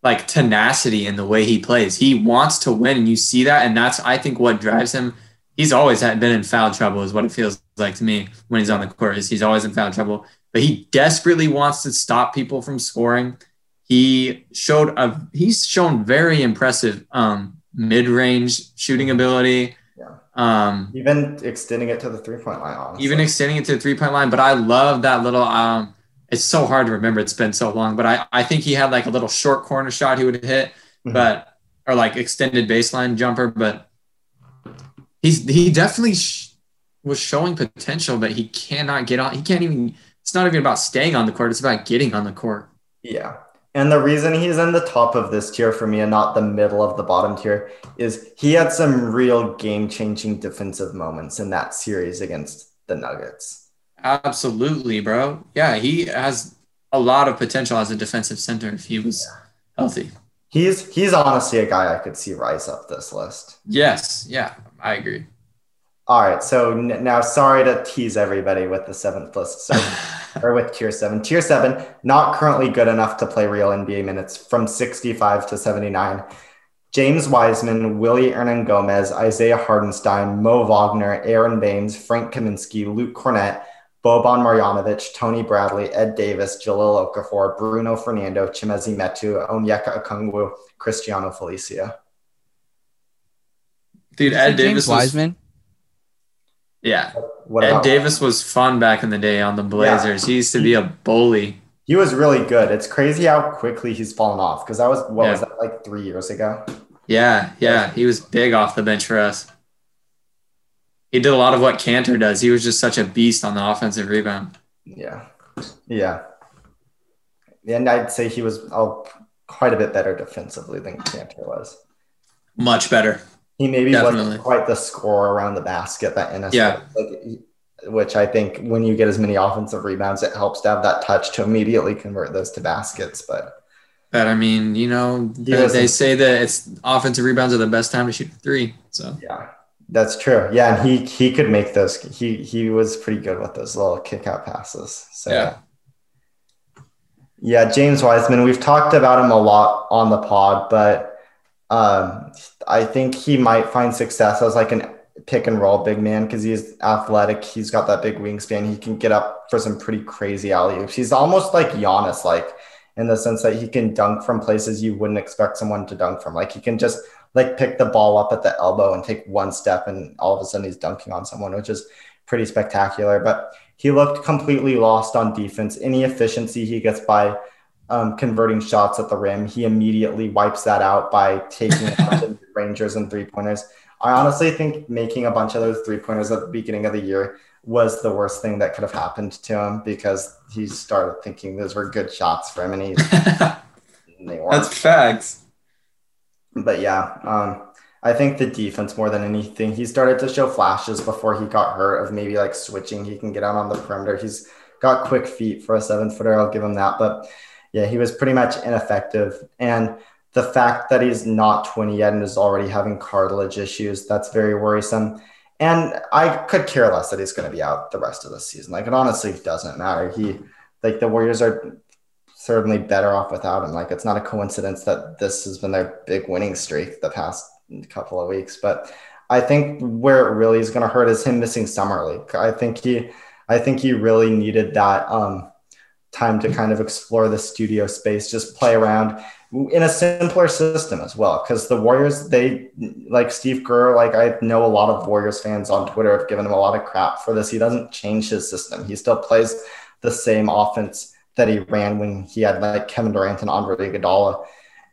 like tenacity in the way he plays. He wants to win and you see that and that's I think what drives him. He's always had been in foul trouble is what it feels like to me when he's on the court. Is he's always in foul trouble, but he desperately wants to stop people from scoring. He showed a he's shown very impressive um mid-range shooting ability. Yeah. Um Even extending it to the three point line, honestly. even extending it to the three point line. But I love that little. Um, it's so hard to remember. It's been so long. But I, I think he had like a little short corner shot he would hit, Mhm. but or like extended baseline jumper. But he's he definitely sh- was showing potential, but he cannot get on. He can't even. It's not even about staying on the court. It's about getting on the court. Yeah. And the reason he's in the top of this tier for me and not the middle of the bottom tier is he had some real game changing defensive moments in that series against the Nuggets. Absolutely, bro. Yeah, he has a lot of potential as a defensive center if he was healthy. He's he's honestly a guy I could see rise up this list. Yes. Yeah, I agree. All right, so n- now sorry to tease everybody with the seventh list, so, or with tier seven. Tier seven, not currently good enough to play real NBA minutes from 65 to 79. James Wiseman, Willy Hernangomez, Isaiah Hartenstein, Mo Wagner, Aron Baynes, Frank Kaminsky, Luke Kornet, Boban Marjanovic, Tony Bradley, Ed Davis, Jahlil Okafor, Bruno Fernando, Chimezie Metu, Onyeka Okongwu, Cristiano Felicio. Dude, Did you Ed Davis James was Wiseman. Yeah. What Ed Davis was fun back in the day on the Blazers. He used to be a bully. He was really good. It's crazy how quickly he's fallen off because that was what Yeah. was that like three years ago? Yeah, yeah. He was big off the bench for us. He did a lot of what Kanter does. He was just such a beast on the offensive rebound. Yeah, yeah. And I'd say he was oh, quite a bit better defensively than Kanter was. Much better. He maybe Definitely. wasn't quite the scorer around the basket that Enes Yeah. like, which I think when you get as many offensive rebounds, it helps to have that touch to immediately convert those to baskets. But But I mean, you know, they, they say that it's offensive rebounds are the best time to shoot three. So yeah, that's true. Yeah, and he he could make those. He he was pretty good with those little kick out passes. So Yeah. Yeah, James Wiseman, we've talked about him a lot on the pod, but um, I think he might find success as like an pick and roll big man because he's athletic. He's got that big wingspan. He can get up for some pretty crazy alley oops. He's almost like Giannis, like in the sense that he can dunk from places you wouldn't expect someone to dunk from. Like he can just like pick the ball up at the elbow and take one step, and all of a sudden he's dunking on someone, which is pretty spectacular. But he looked completely lost on defense. Any efficiency he gets by um, converting shots at the rim, he immediately wipes that out by taking a bunch of rangers and three pointers. I honestly think making a bunch of those three pointers at the beginning of the year was the worst thing that could have happened to him because he started thinking those were good shots for him and, he, they weren't that's facts. but yeah, um, I think the defense more than anything, he started to show flashes before he got hurt of maybe like switching. He can get out on the perimeter. He's got quick feet for a seven footer. I'll give him that. But yeah, he was pretty much ineffective. And the fact that he's not 20 yet and is already having cartilage issues, that's very worrisome. And I could care less that he's going to be out the rest of the season. Like it honestly doesn't matter. He like the Warriors are certainly better off without him. Like it's not a coincidence that this has been their big winning streak the past couple of weeks. But I think where it really is going to hurt is him missing summer league. I think he, I think he really needed that um, time to kind of explore the studio space, just play around in a simpler system as well. Because the Warriors, they like Steve Kerr. Like I know a lot of Warriors fans on Twitter have given him a lot of crap for this. He doesn't change his system. He still plays the same offense that he ran when he had like Kevin Durant and Andre Iguodala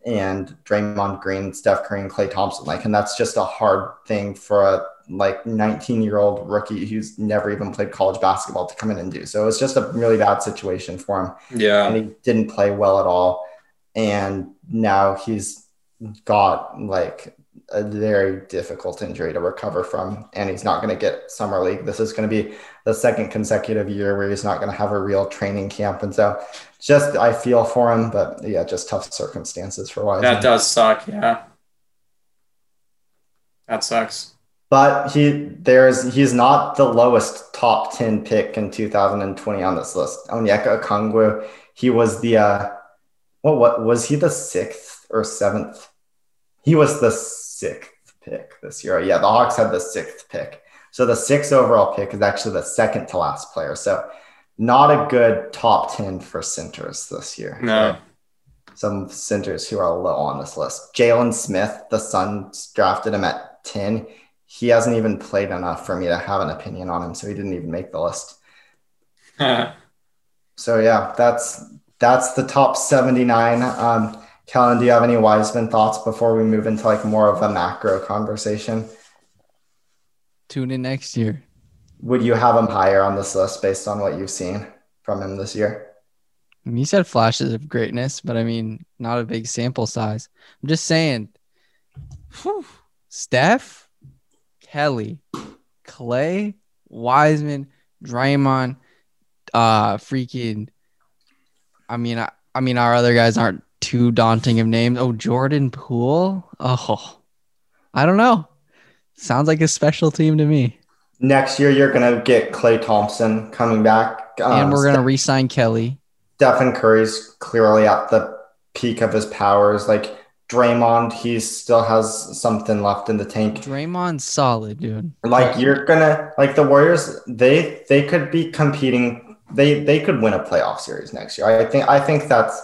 and Draymond Green, Steph Curry, and Klay Thompson. Like, and that's just a hard thing for a like 19 year old rookie who's never even played college basketball to come in and do. So it was just a really bad situation for him, Yeah. and he didn't play well at all. And now he's got like a very difficult injury to recover from, and he's not going to get summer league. This is going to be the second consecutive year where he's not going to have a real training camp, and so just I feel for him, but yeah, just tough circumstances for Wiseman. That does suck. Yeah. That sucks. But he there's he's not the lowest top 10 pick in 2020 on this list. Onyeka Okongwu, he was the uh what what was he the sixth or seventh? He was the sixth pick this year. Yeah, the Hawks had the sixth pick. So the sixth overall pick is actually the second to last player. So not a good top 10 for centers this year. No. Some centers who are low on this list. Jalen Smith, the Suns drafted him at 10 he hasn't even played enough for me to have an opinion on him, so he didn't even make the list. So yeah, that's that's the top 79. Um, Kellen, do you have any Wiseman thoughts before we move into like more of a macro conversation? Tune in next year. Would you have him higher on this list based on what you've seen from him this year? I mean, he said flashes of greatness, but I mean, not a big sample size. I'm just saying, whew, Steph, Kelly, Klay, Wiseman, Draymond, uh, freaking. I mean, I, I mean, our other guys aren't too daunting of names. Oh, Jordan Poole. Oh, I don't know. Sounds like a special team to me. Next year, you're gonna get Klay Thompson coming back, um, and we're gonna re-sign Kelly. Stephen Curry's clearly at the peak of his powers. Like Draymond, he still has something left in the tank. Draymond's solid, dude. Like you're gonna like the Warriors, they they could be competing. They they could win a playoff series next year. I think I think that's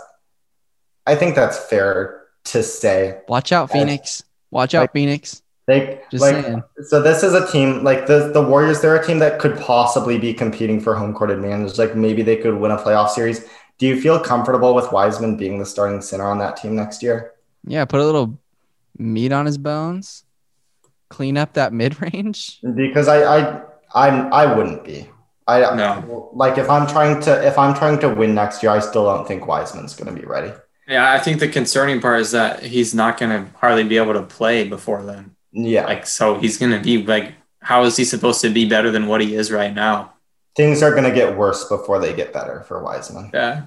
I think that's fair to say. Watch out, Phoenix. Watch out, Like- Phoenix. They Just like saying. so. This is a team like the the Warriors. They're a team that could possibly be competing for home court advantage. Like maybe they could win a playoff series. Do you feel comfortable with Wiseman being the starting center on that team next year? Yeah, put a little meat on his bones. Clean up that mid range. Because I I I'm I wouldn't be. I No. like if I'm trying to if I'm trying to win next year, I still don't think Wiseman's going to be ready. Yeah, I think the concerning part is that he's not going to hardly be able to play before then. Yeah, Like, so he's going to be like, how is he supposed to be better than what he is right now? things are going to get worse before they get better for Wiseman. Yeah.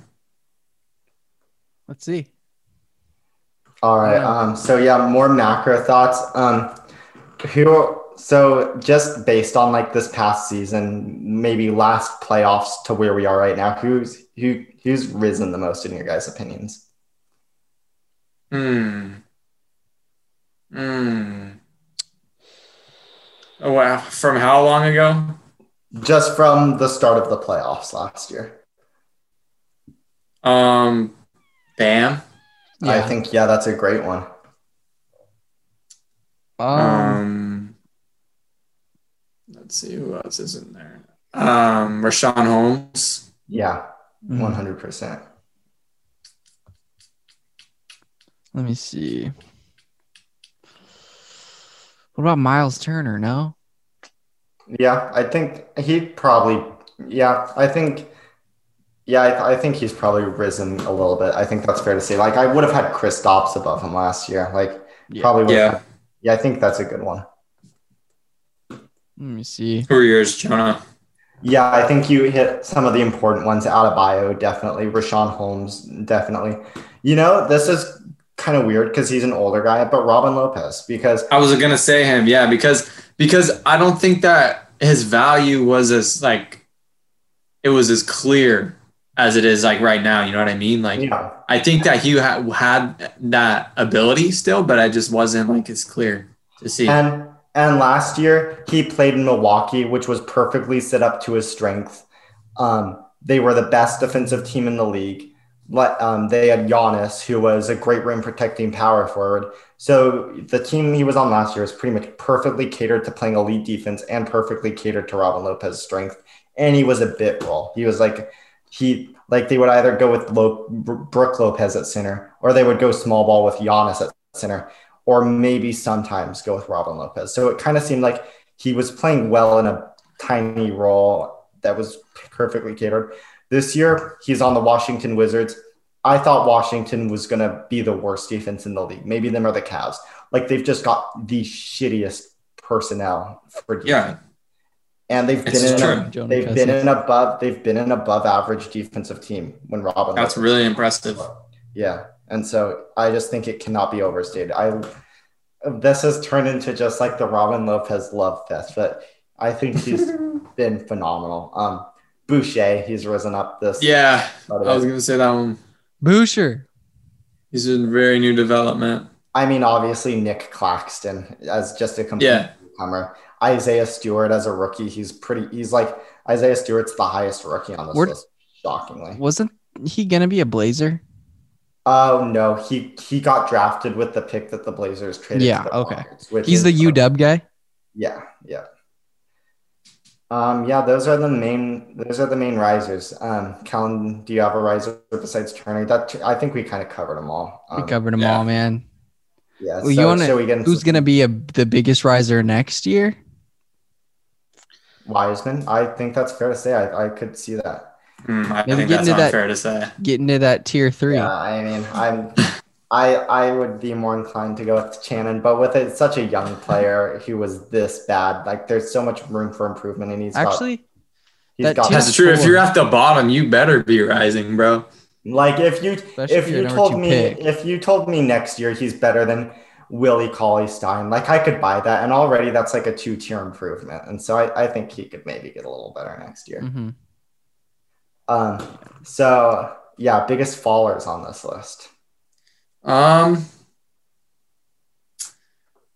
Let's see. All right. Um, so yeah, more macro thoughts. Um, who? So just based on like this past season, maybe last playoffs to where we are right now, who's who? Who's risen the most in your guys' opinions? Hmm. Hmm. Oh, wow. From how long ago? Just from the start of the playoffs last year. Um, Bam. I think yeah, that's a great one. Um, Um, let's see who else is in there. Um, Richaun Holmes. Yeah, mhm. one hundred percent. Let me see. What about Myles Turner? No. Yeah, I think he probably. Yeah, I think. Yeah, I, I think he's probably risen a little bit. I think that's fair to say. Like, I would have had Chris Stops above him last year. Like, Yeah. probably. Yeah. Have, yeah, I think that's a good one. Let me see. Who are yours, Jonah? Yeah, I think you hit some of the important ones. Adebayo, definitely. Richaun Holmes, definitely. You know, this is kind of weird because he's an older guy, but Robin Lopez, because I was gonna say him, yeah, because because I don't think that his value was as like it was as clear as it is like right now. You know what I mean? Like yeah, I think that he ha- had that ability still, but I just wasn't like as clear to see. And and last year he played in Milwaukee, which was perfectly set up to his strength. Um, they were the best defensive team in the league. Um, they had Giannis, who was a great rim protecting power forward. So the team he was on last year was pretty much perfectly catered to playing elite defense and perfectly catered to Robin Lopez's strength. And he was a bit role. He was like he like they would either go with Lo- Brooke Lopez at center or they would go small ball with Giannis at center or maybe sometimes go with Robin Lopez. So it kind of seemed like he was playing well in a tiny role that was perfectly catered. This year, he's on the Washington Wizards. I thought Washington was going to be the worst defense in the league. Maybe them or the Cavs. Like they've just got the shittiest personnel for defense. yeah, And they've It's been in a, they've been Cousins. in above they've been an above average defensive team when Robin that's Lopez really impressive. yeah, and so I just think it cannot be overstated. I this has turned into just like the Robin Lopez love fest, but I think he's been phenomenal. Um, Boucher, he's risen up this. Yeah, I was gonna say that one. Boucher. He's in very new development. I mean, obviously Nic Claxton as just a complete Yeah. newcomer. Isaiah Stewart as a rookie, he's pretty. He's like Isaiah Stewart's the highest rookie on this Where- list, shockingly. Wasn't he gonna be a Blazer? Oh no, he he got drafted with the pick that the Blazers traded. Yeah, to okay. He's the UW guy. Yeah, yeah. Um, yeah, those are the main those are the main risers. Um, Kellen, do you have a riser besides Turner? That I think we kind of covered them all. Um, We covered them yeah. all, man. Yeah. Well, you wanna- we get Who's gonna be a the biggest riser next year? Wiseman? I think that's fair to say. I, I could see that. Hmm, I Maybe think get that's into that- unfair to say. Get into that tier three. Yeah, I mean, I'm I I would be more inclined to go with Shannon, but with it, such a young player who was this bad, like there's so much room for improvement, and he's got, Actually, he's that got That's true. If you're at the bottom, you better be rising, bro. Like if you Especially if if you're you number told me pick. if you told me next year he's better than Willie Cauley Stein, like I could buy that, and already that's like a two tier improvement, and so I, I think he could maybe get a little better next year. mhm. Um, so yeah, biggest fallers on this list. Um.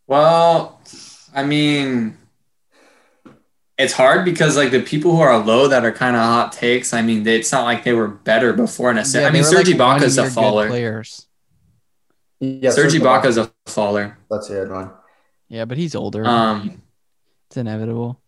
Well, I mean, it's hard because like the people who are low that are kind of hot takes. I mean, they, it's not like they were better before necessarily. I mean, they were, Serge like, Ibaka's a one-year good faller. Players. Yeah, Serge Serge Ibaka's a faller. That's a good one. Yeah, but he's older. Um, it's inevitable.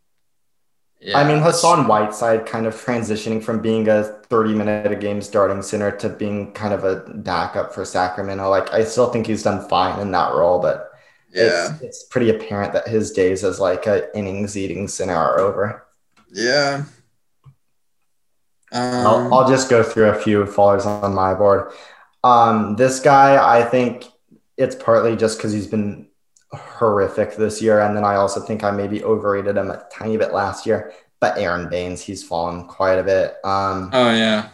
yeah, I mean, that's- Hassan Whiteside kind of transitioning from being a 30 minute a game starting center to being kind of a backup for Sacramento. Like, I still think he's done fine in that role, but Yeah, it's, it's pretty apparent that his days as like an innings eating center are over. yeah. Um, I'll, I'll just go through a few followers on my board. Um, this guy, I think it's partly just because he's been horrific this year, and then I also think I maybe overrated him a tiny bit last year. But Aron Baynes, he's fallen quite a bit. Um, oh yeah,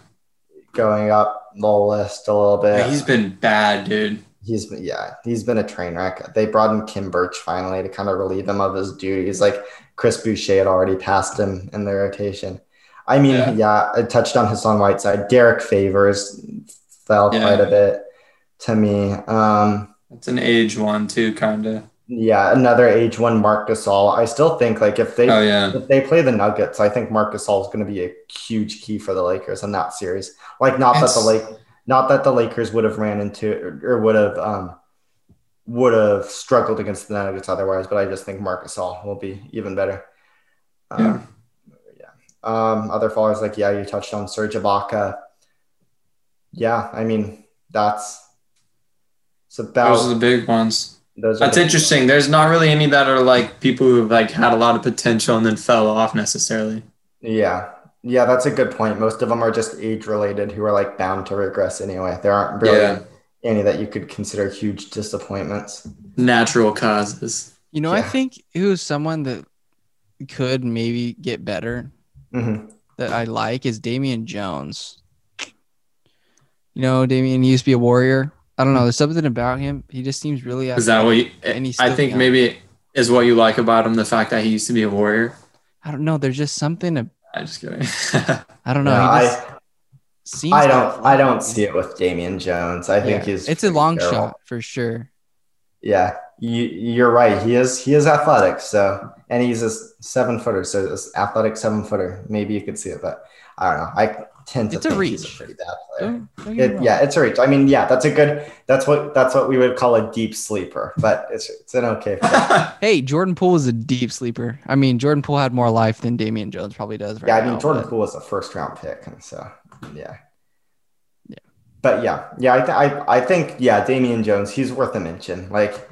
going up the list a little bit. Yeah, he's been bad, dude. He's been, yeah, he's been a train wreck. They brought in Khem Birch finally to kind of relieve him of his duties. Like Chris Boucher had already passed him in the rotation. I mean, Yeah. yeah, I touched on Hassan Whiteside. Derrick Favors fell Yeah. quite a bit to me. Um, It's an age one too, kind of. yeah, another age one, Marc Gasol. I still think like if they Oh yeah, if they play the Nuggets, I think Marc Gasol is going to be a huge key for the Lakers in that series. Like, not that the Lake, not that the Lakers would have ran into or, or would have um would have struggled against the Nuggets otherwise, but I just think Marc Gasol will be even better. Um, yeah. Um, other followers like yeah, you touched on Serge Ibaka. Yeah, I mean that's it's about those are the big ones. those are That's the- interesting. There's not really any that are like people who've like had a lot of potential and then fell off necessarily. Yeah. Yeah, that's a good point. Most of them are just age related who are like bound to regress anyway. There aren't really Yeah. any that you could consider huge disappointments. Natural causes. You know, I think who's someone that could maybe get better hmm that I like is Damian Jones. You know, Damian he used to be a warrior. I don't know. There's something about him. He just seems really. Is that what you, And he's I think young. maybe is what you like about him the fact that he used to be a warrior. I don't know. There's just something. ab- I'm just kidding. I don't know. Yeah, he just I, seems. I don't. I don't see it with Damian Jones. I think Yeah, he's It's a long terrible. shot for sure. Yeah, you, you're right. He is he is athletic. So and he's a seven footer. So this athletic seven footer. Maybe you could see it, but I don't know. I tend to It's a he's a reach. pretty bad player. Don't, don't It, yeah, it's a reach. I mean, yeah, that's a good. That's what that's what we would call a deep sleeper, but it's it's an okay. Hey, Jordan Poole is a deep sleeper. I mean, Jordan Poole had more life than Damian Jones probably does right yeah, I now. mean Jordan but- Poole was a first round pick, and so yeah, Yeah. But yeah, yeah, I, th- I I think yeah, Damian Jones, he's worth a mention. Like,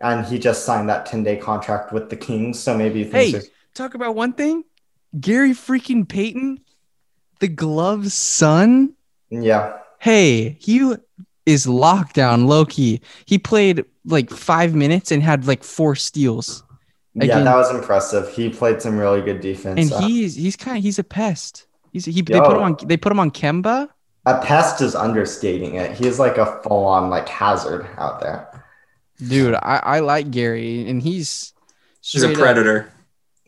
and he just signed that ten day contract with the Kings, so maybe Hey. are- Talk about one thing. Gary freaking Payton, the Glove's son. yeah, Hey, he is lockdown low key. He played like five minutes and had like four steals. yeah, that was impressive. He played some really good defense. And Uh, he's he's kind of he's a pest. He's he they put him on they put him on Kemba. a pest is understating it. He's like a full on like hazard out there. Dude, I, I like Gary and he's She's a straight up- predator.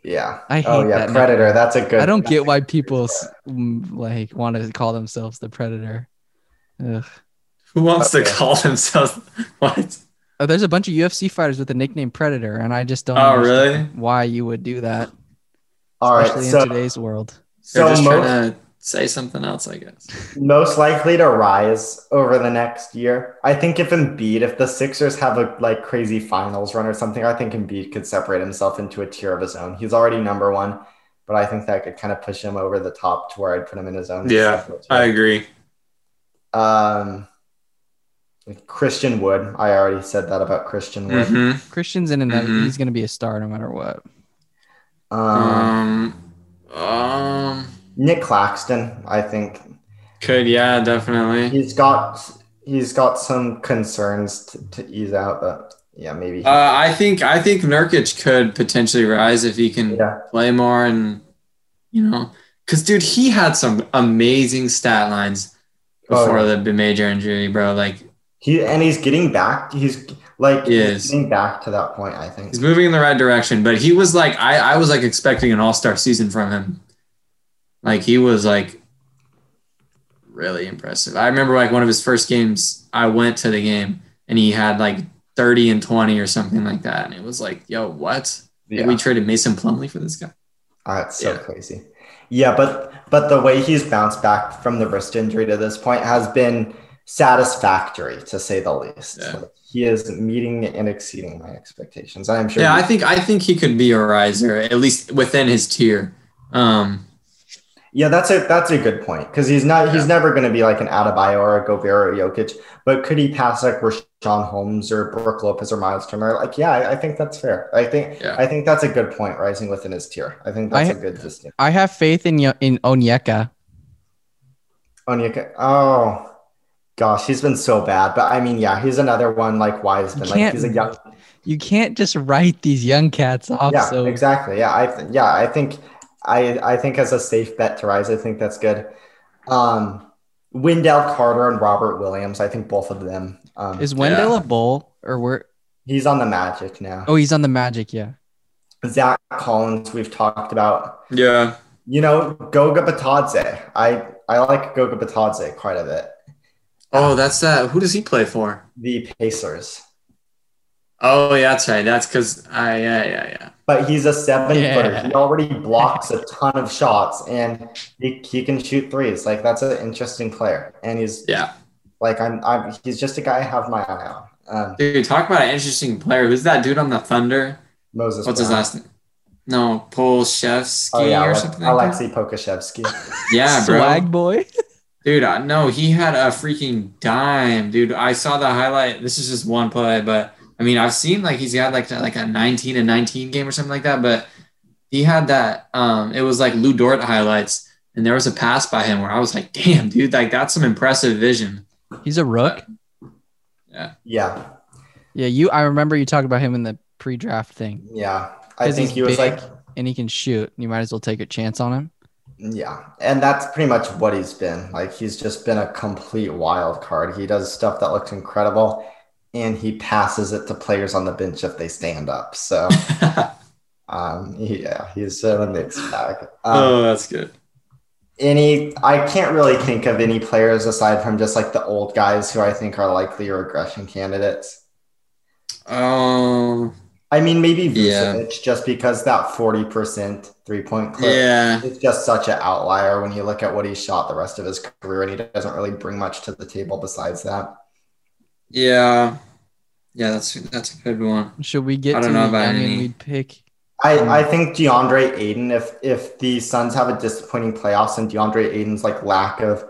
Yeah. I hate oh yeah, that predator. That's a good. I don't get why people mm, like want to call themselves the predator. Ugh. Who wants Okay. to call themselves what? Oh, there's a bunch of UFC fighters with the nickname Predator, and I just don't. Oh, really? Why you would do that, All right, especially so in today's world? They're so just most, trying to say something else, I guess. most likely to rise over the next year. I think if Embiid, if the Sixers have a like crazy finals run or something, I think Embiid could separate himself into a tier of his own. He's already number one, but I think that could kind of push him over the top to where I'd put him in his own. Yeah, I agree. Um, Christian Wood. I already said that about Christian Wood. hmm Christian's in another. Mhm. He's gonna be a star no matter what. Um, Um, um, Nic Claxton. I think could yeah, definitely. he's got he's got some concerns to, to ease out, but yeah, maybe. Uh, I think I think Nurkic could potentially rise if he can yeah, play more and you know, because dude, he had some amazing stat lines Oh, before yeah. the major injury, bro. Like he and he's getting back. He's like He he's getting back to that point. I think. he's moving in the right direction. But he was like, I I was like expecting an All Star season from him. Like he was like really impressive. I remember like one of his first games. I went to the game and he had like thirty and twenty or something like that, and it was like, yo, what? Yeah, We traded Mason Plumlee for this guy. that's so yeah. crazy. Yeah, but but the way he's bounced back from the wrist injury to this point has been satisfactory to say the least. Yeah. Like, he is meeting and exceeding my expectations. I'm sure. Yeah, I think I think he could be a riser at least within his tier. Um, yeah, that's a that's a good point because he's not he's never going to be like an Adebayo or a Gobert or Jokic, but could he pass like Richaun Holmes or Brooke Lopez or Myles Turner? Like, yeah, I, I think that's fair. I think Yeah. I think that's a good point, rising within his tier. I think that's I- a good distinction. I have faith in in Onyeka. Onyeka, oh gosh, he's been so bad, but I mean, yeah, he's another one like Wiseman. Like he's a young You can't just write these young cats off. yeah, so exactly. Yeah, I th- yeah, I think I I think as a safe bet to rise, I think that's good. Um, Wendell Carter and Robert Williams, I think both of them. Um, is Wendell Yeah. a bull or where? he's on the Magic now. Oh, he's on the Magic. Yeah. Zach Collins, we've talked about. yeah, You know, Goga Bitadze. I I like Goga Bitadze quite a bit. Oh, that's that. Who does he play for? The Pacers. Oh, yeah, that's right. That's because I yeah yeah yeah. But he's a seven Yeah. footer. He already blocks a ton of shots and he, he can shoot threes. Like that's an interesting player. And he's Yeah, like I'm I'm he's just a guy I have my eye on. Um, dude, talk about an interesting player. Who's that dude on the Thunder? Moses. What's his last name? No, Polshevsky Oh yeah, or Ale- something. like that? Aleksej Pokusevski. Yeah, bro. Swag boy. Dude, I, no, he had a freaking dime, dude. I saw the highlight. This is just one play, but I mean, I've seen like he's had like like a 19 and 19 game or something like that. But he had that. Um, it was like Lu Dort highlights, and there was a pass by him where I was like, damn, dude, like that's some impressive vision. He's a rook. yeah, Yeah, Yeah. you. I remember you talked about him in the pre-draft thing, yeah. I 'Cause think he was big. like and he can shoot. You might as well take a chance on him. Yeah, and that's pretty much what he's been. Like he's just been a complete wild card. He does stuff that looks incredible, and he passes it to players on the bench if they stand up. So, um, yeah, he's a mixed bag. Um, oh, that's good. any, I can't really think of any players aside from just like the old guys who I think are likely regression candidates. Oh, I mean, maybe Yeah. Vucevic, just because that forty percent three point clip. yeah, it's just such an outlier when you look at what he shot the rest of his career and he doesn't really bring much to the table besides that yeah, yeah. That's that's a good one. Should we get I don't the know about youngin any. we'd pick? I, I think Deandre Ayton, if if the Suns have a disappointing playoffs and Deandre Ayton's like lack of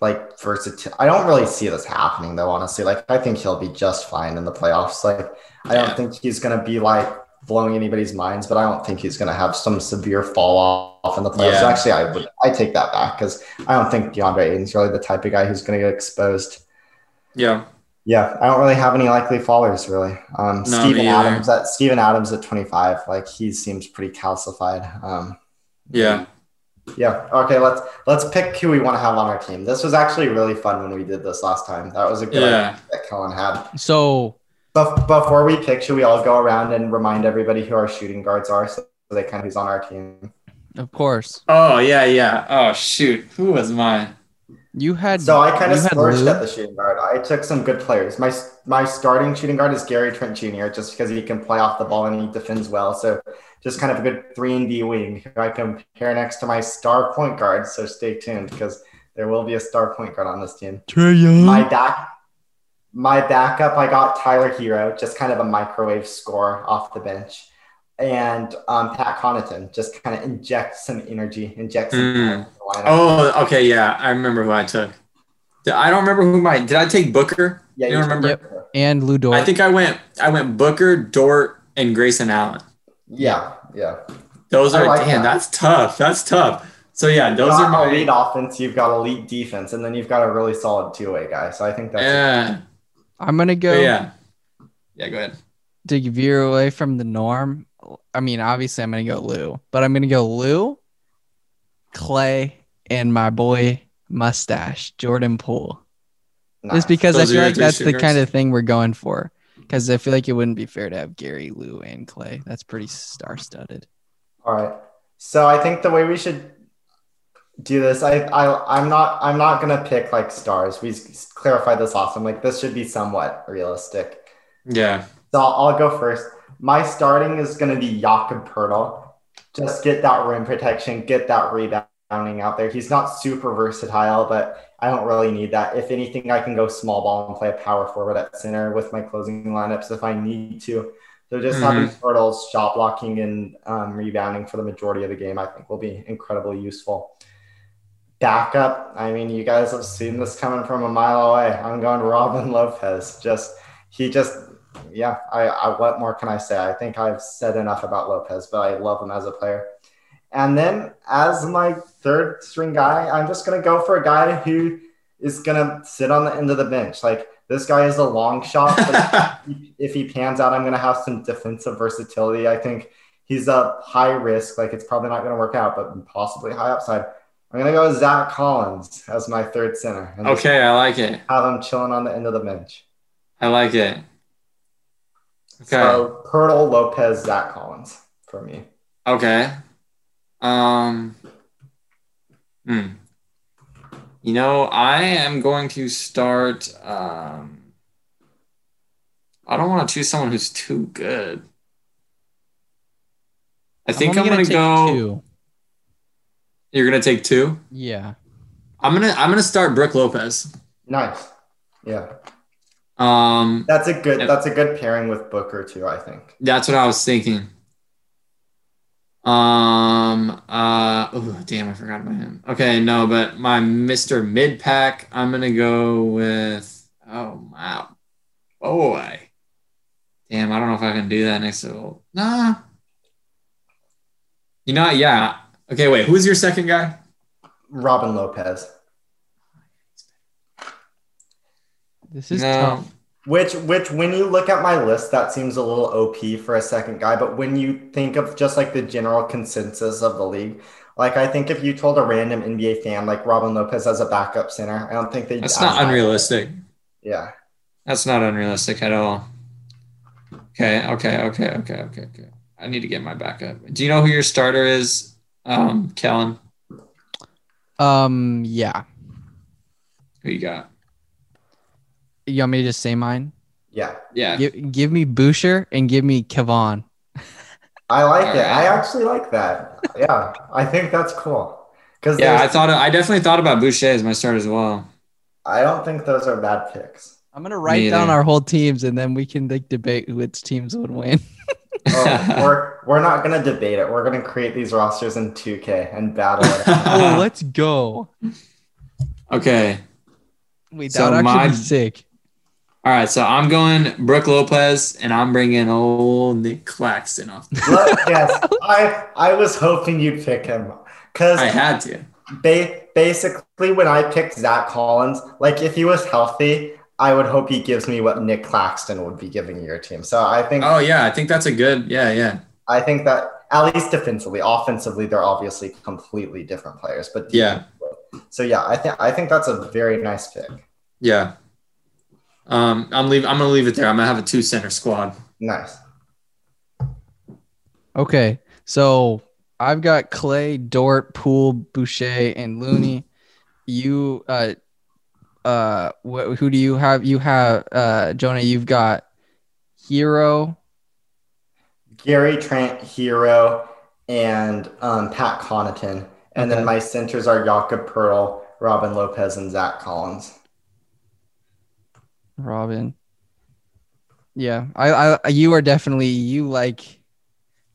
like versatility, I don't really see this happening though, honestly. Like I think he'll be just fine in the playoffs. Like I don't Yeah. think he's gonna be like blowing anybody's minds, but I don't think he's gonna have some severe fall off in the playoffs. Yeah. Actually, I would I take that back because I don't think Deandre Ayton's really the type of guy who's gonna get exposed. Yeah, Yeah, I don't really have any likely fallers really. Um, No, Steven me either. Adams at Steven Adams at 25, like he seems pretty calcified. Um, yeah. yeah. Okay, let's let's pick who we want to have on our team. This was actually really fun when we did this last time. That was a good Yeah. idea that Kellen had. So But before we pick, should we all go around and remind everybody who our shooting guards are so they kind of who's on our team? of course Oh yeah, yeah. Oh shoot, who was mine? You had. So I kind of you had splurged at the shooting guard. I took some good players. My my starting shooting guard is Gary Trent Jr. just because he can play off the ball and he defends well. So just kind of a good three and D wing who I compare next to my star point guard. So stay tuned because there will be a star point guard on this team. Trae Young. My back my backup, I got Tyler Herro, just kind of a microwave score off the bench. And um, Pat Connaughton just kind of inject some energy, inject some Mm. power into the lineup. Oh, okay, yeah, I remember who I took. Did- I don't remember who my. Did I take Booker? yeah, you don't remember? Yep. and Lu Dort. I think I went. I went Booker, Dort, and Grayson Allen. Yeah, yeah. Those are like damn. that. That's tough. That's tough. So yeah, You've those got are my. elite offense. You've got elite defense, and then you've got a really solid two-way guy. So I think that's Yeah. I'm gonna go But yeah. Yeah. Go ahead. to veer away from the norm. I mean, obviously, I'm gonna go Lu, but I'm gonna go Lu, Klay, and my boy Mustache Jordan Poole. nice. Just because I feel like three that's the kind of thing we're going for. Because I feel like it wouldn't be fair to have Gary, Lu, and Klay. That's pretty star-studded. All right. So I think the way we should do this, I, I I'm not I'm not gonna pick like stars. We s- clarified this last time. Like this should be somewhat realistic. Yeah. So I'll, I'll go first. My starting is gonna be Jakob Poeltl. Just get that rim protection, get that rebounding out there. He's not super versatile, but I don't really need that. If anything, I can go small ball and play a power forward at center with my closing lineups if I need to. So just Mhm. having Poeltl's shot blocking and um, rebounding for the majority of the game, I think will be incredibly useful. Backup, I mean, you guys have seen this coming from a mile away. I'm going to Robin Lopez. Just he just yeah, I, I what more can I say? I think I've said enough about Lopez, but I love him as a player. And then as my third string guy, I'm just gonna go for a guy who is gonna sit on the end of the bench. Like this guy is a long shot, but if he pans out, I'm going to have some defensive versatility. I think he's a high risk. Like it's probably not going to work out, but possibly high upside. I'm going to go with Zach Collins as my third center. Okay, I like it. Have him chilling on the end of the bench. I like it. Okay. So Poeltl, Lopez, Zach Collins for me. Okay. Um. Hmm. You know, I am going to start. Um, I don't want to choose someone who's too good. I think I'm, only gonna, take go. two. You're gonna take two. Yeah. I'm gonna I'm gonna start Brooke Lopez. Nice. Yeah. Um, That's a good that's a good pairing with Booker too, I think. that's what I was thinking. Um. Uh. Oh, damn! I forgot about him. Okay, no, but my Mister Mid Pack. I'm gonna go with. Oh wow, boy. Damn, I don't know if I can do that next to. Nah. You know, yeah. Okay, wait. Who's your second guy? Robin Lopez. This is No. tough. Which, which, when you look at my list, that seems a little OP for a second guy. But when you think of just like the general consensus of the league, like I think if you told a random NBA fan like Robin Lopez as a backup center, I don't think they. That's not unrealistic. Yeah, That's not unrealistic at all. Okay, okay, okay, okay, okay, okay. I need to get my backup. Do you know who your starter is, um, Kellen? Um. Yeah. Who you got? You want me to just say mine? yeah, Yeah. Give, give me Boucher and give me Kevon. I like All it. I actually like that. Yeah, I think that's cool. Because Yeah, I thought I definitely thought about Boucher as my start as well. I don't think those are bad picks. I'm gonna write down our whole teams and then we can like debate which teams would win. Oh, we're we're not gonna debate it. We're gonna create these rosters in 2K and battle it. out. oh, let's go. okay. Wait, So that would actually my- be sick. All right, so I'm going Brooke Lopez, and I'm bringing old Nic Claxton off. Look, yes, I I was hoping you'd pick him because I had to. ba- basically when I picked Zach Collins, like if he was healthy, I would hope he gives me what Nic Claxton would be giving your team. So I think Oh yeah, I think that's a good. Yeah, yeah, I think that at least defensively, offensively, they're obviously completely different players. But Yeah. so yeah, I think I think that's a very nice pick. yeah. Um, I'm leave. I'm gonna leave it there. I'm gonna have a two center squad. Nice. Okay, so I've got Klay, Dort, Poole, Boucher, and Looney. You, uh, uh, wh- who do you have? You have uh, Jonah. You've got Herro. Gary Trent, Herro, and um, Pat Connaughton. And Okay. then my centers are Jakob Poeltl, Robin Lopez, and Zach Collins. Robin. Yeah, I, I, you are definitely you like,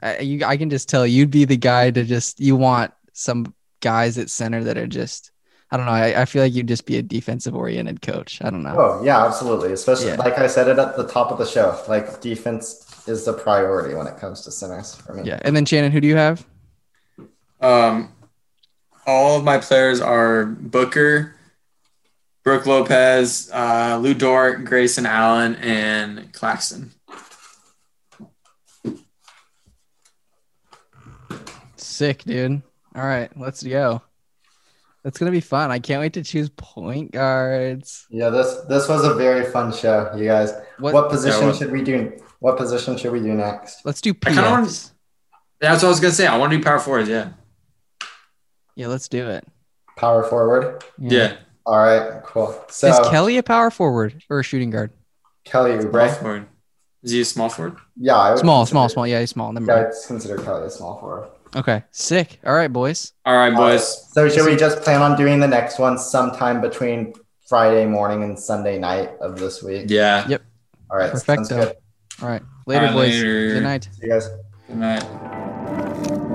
uh, you. I can just tell you'd be the guy to just you want some guys at center that are just. I don't know. I, I feel like you'd just be a defensive oriented coach. I don't know. Oh, yeah, absolutely. Especially Yeah. like I said it at the top of the show. Like defense is the priority when it comes to centers for me. Yeah, and then Shannon, who do you have? Um, all of my players are Booker, Brooke Lopez, uh, Lu Dort, Grayson Allen, and Claxton. Sick, dude. All right, let's go. That's gonna be fun. I can't wait to choose point guards. Yeah, this this was a very fun show, you guys. What? What, position what- should we do? What position should we do next? let's do I kinda wanna- That's what I was gonna say. I want to do power forwards. Yeah. Yeah, let's do it. Power forward. Yeah. All right, cool. So Is Kelly a power forward or a shooting guard? Kelly Small Oubre. forward. Is he a small forward? Yeah, I Small, small, small. Yeah, he's small. Never Yeah, mind. I'd Kelly a small forward. Okay, sick. All right, boys. All right, boys. So should we just plan on doing the next one sometime between Friday morning and Sunday night of this week? Yeah. Yep. All right. Perfecto. All right. later, right, boys. later. Good night. See you guys. Good night.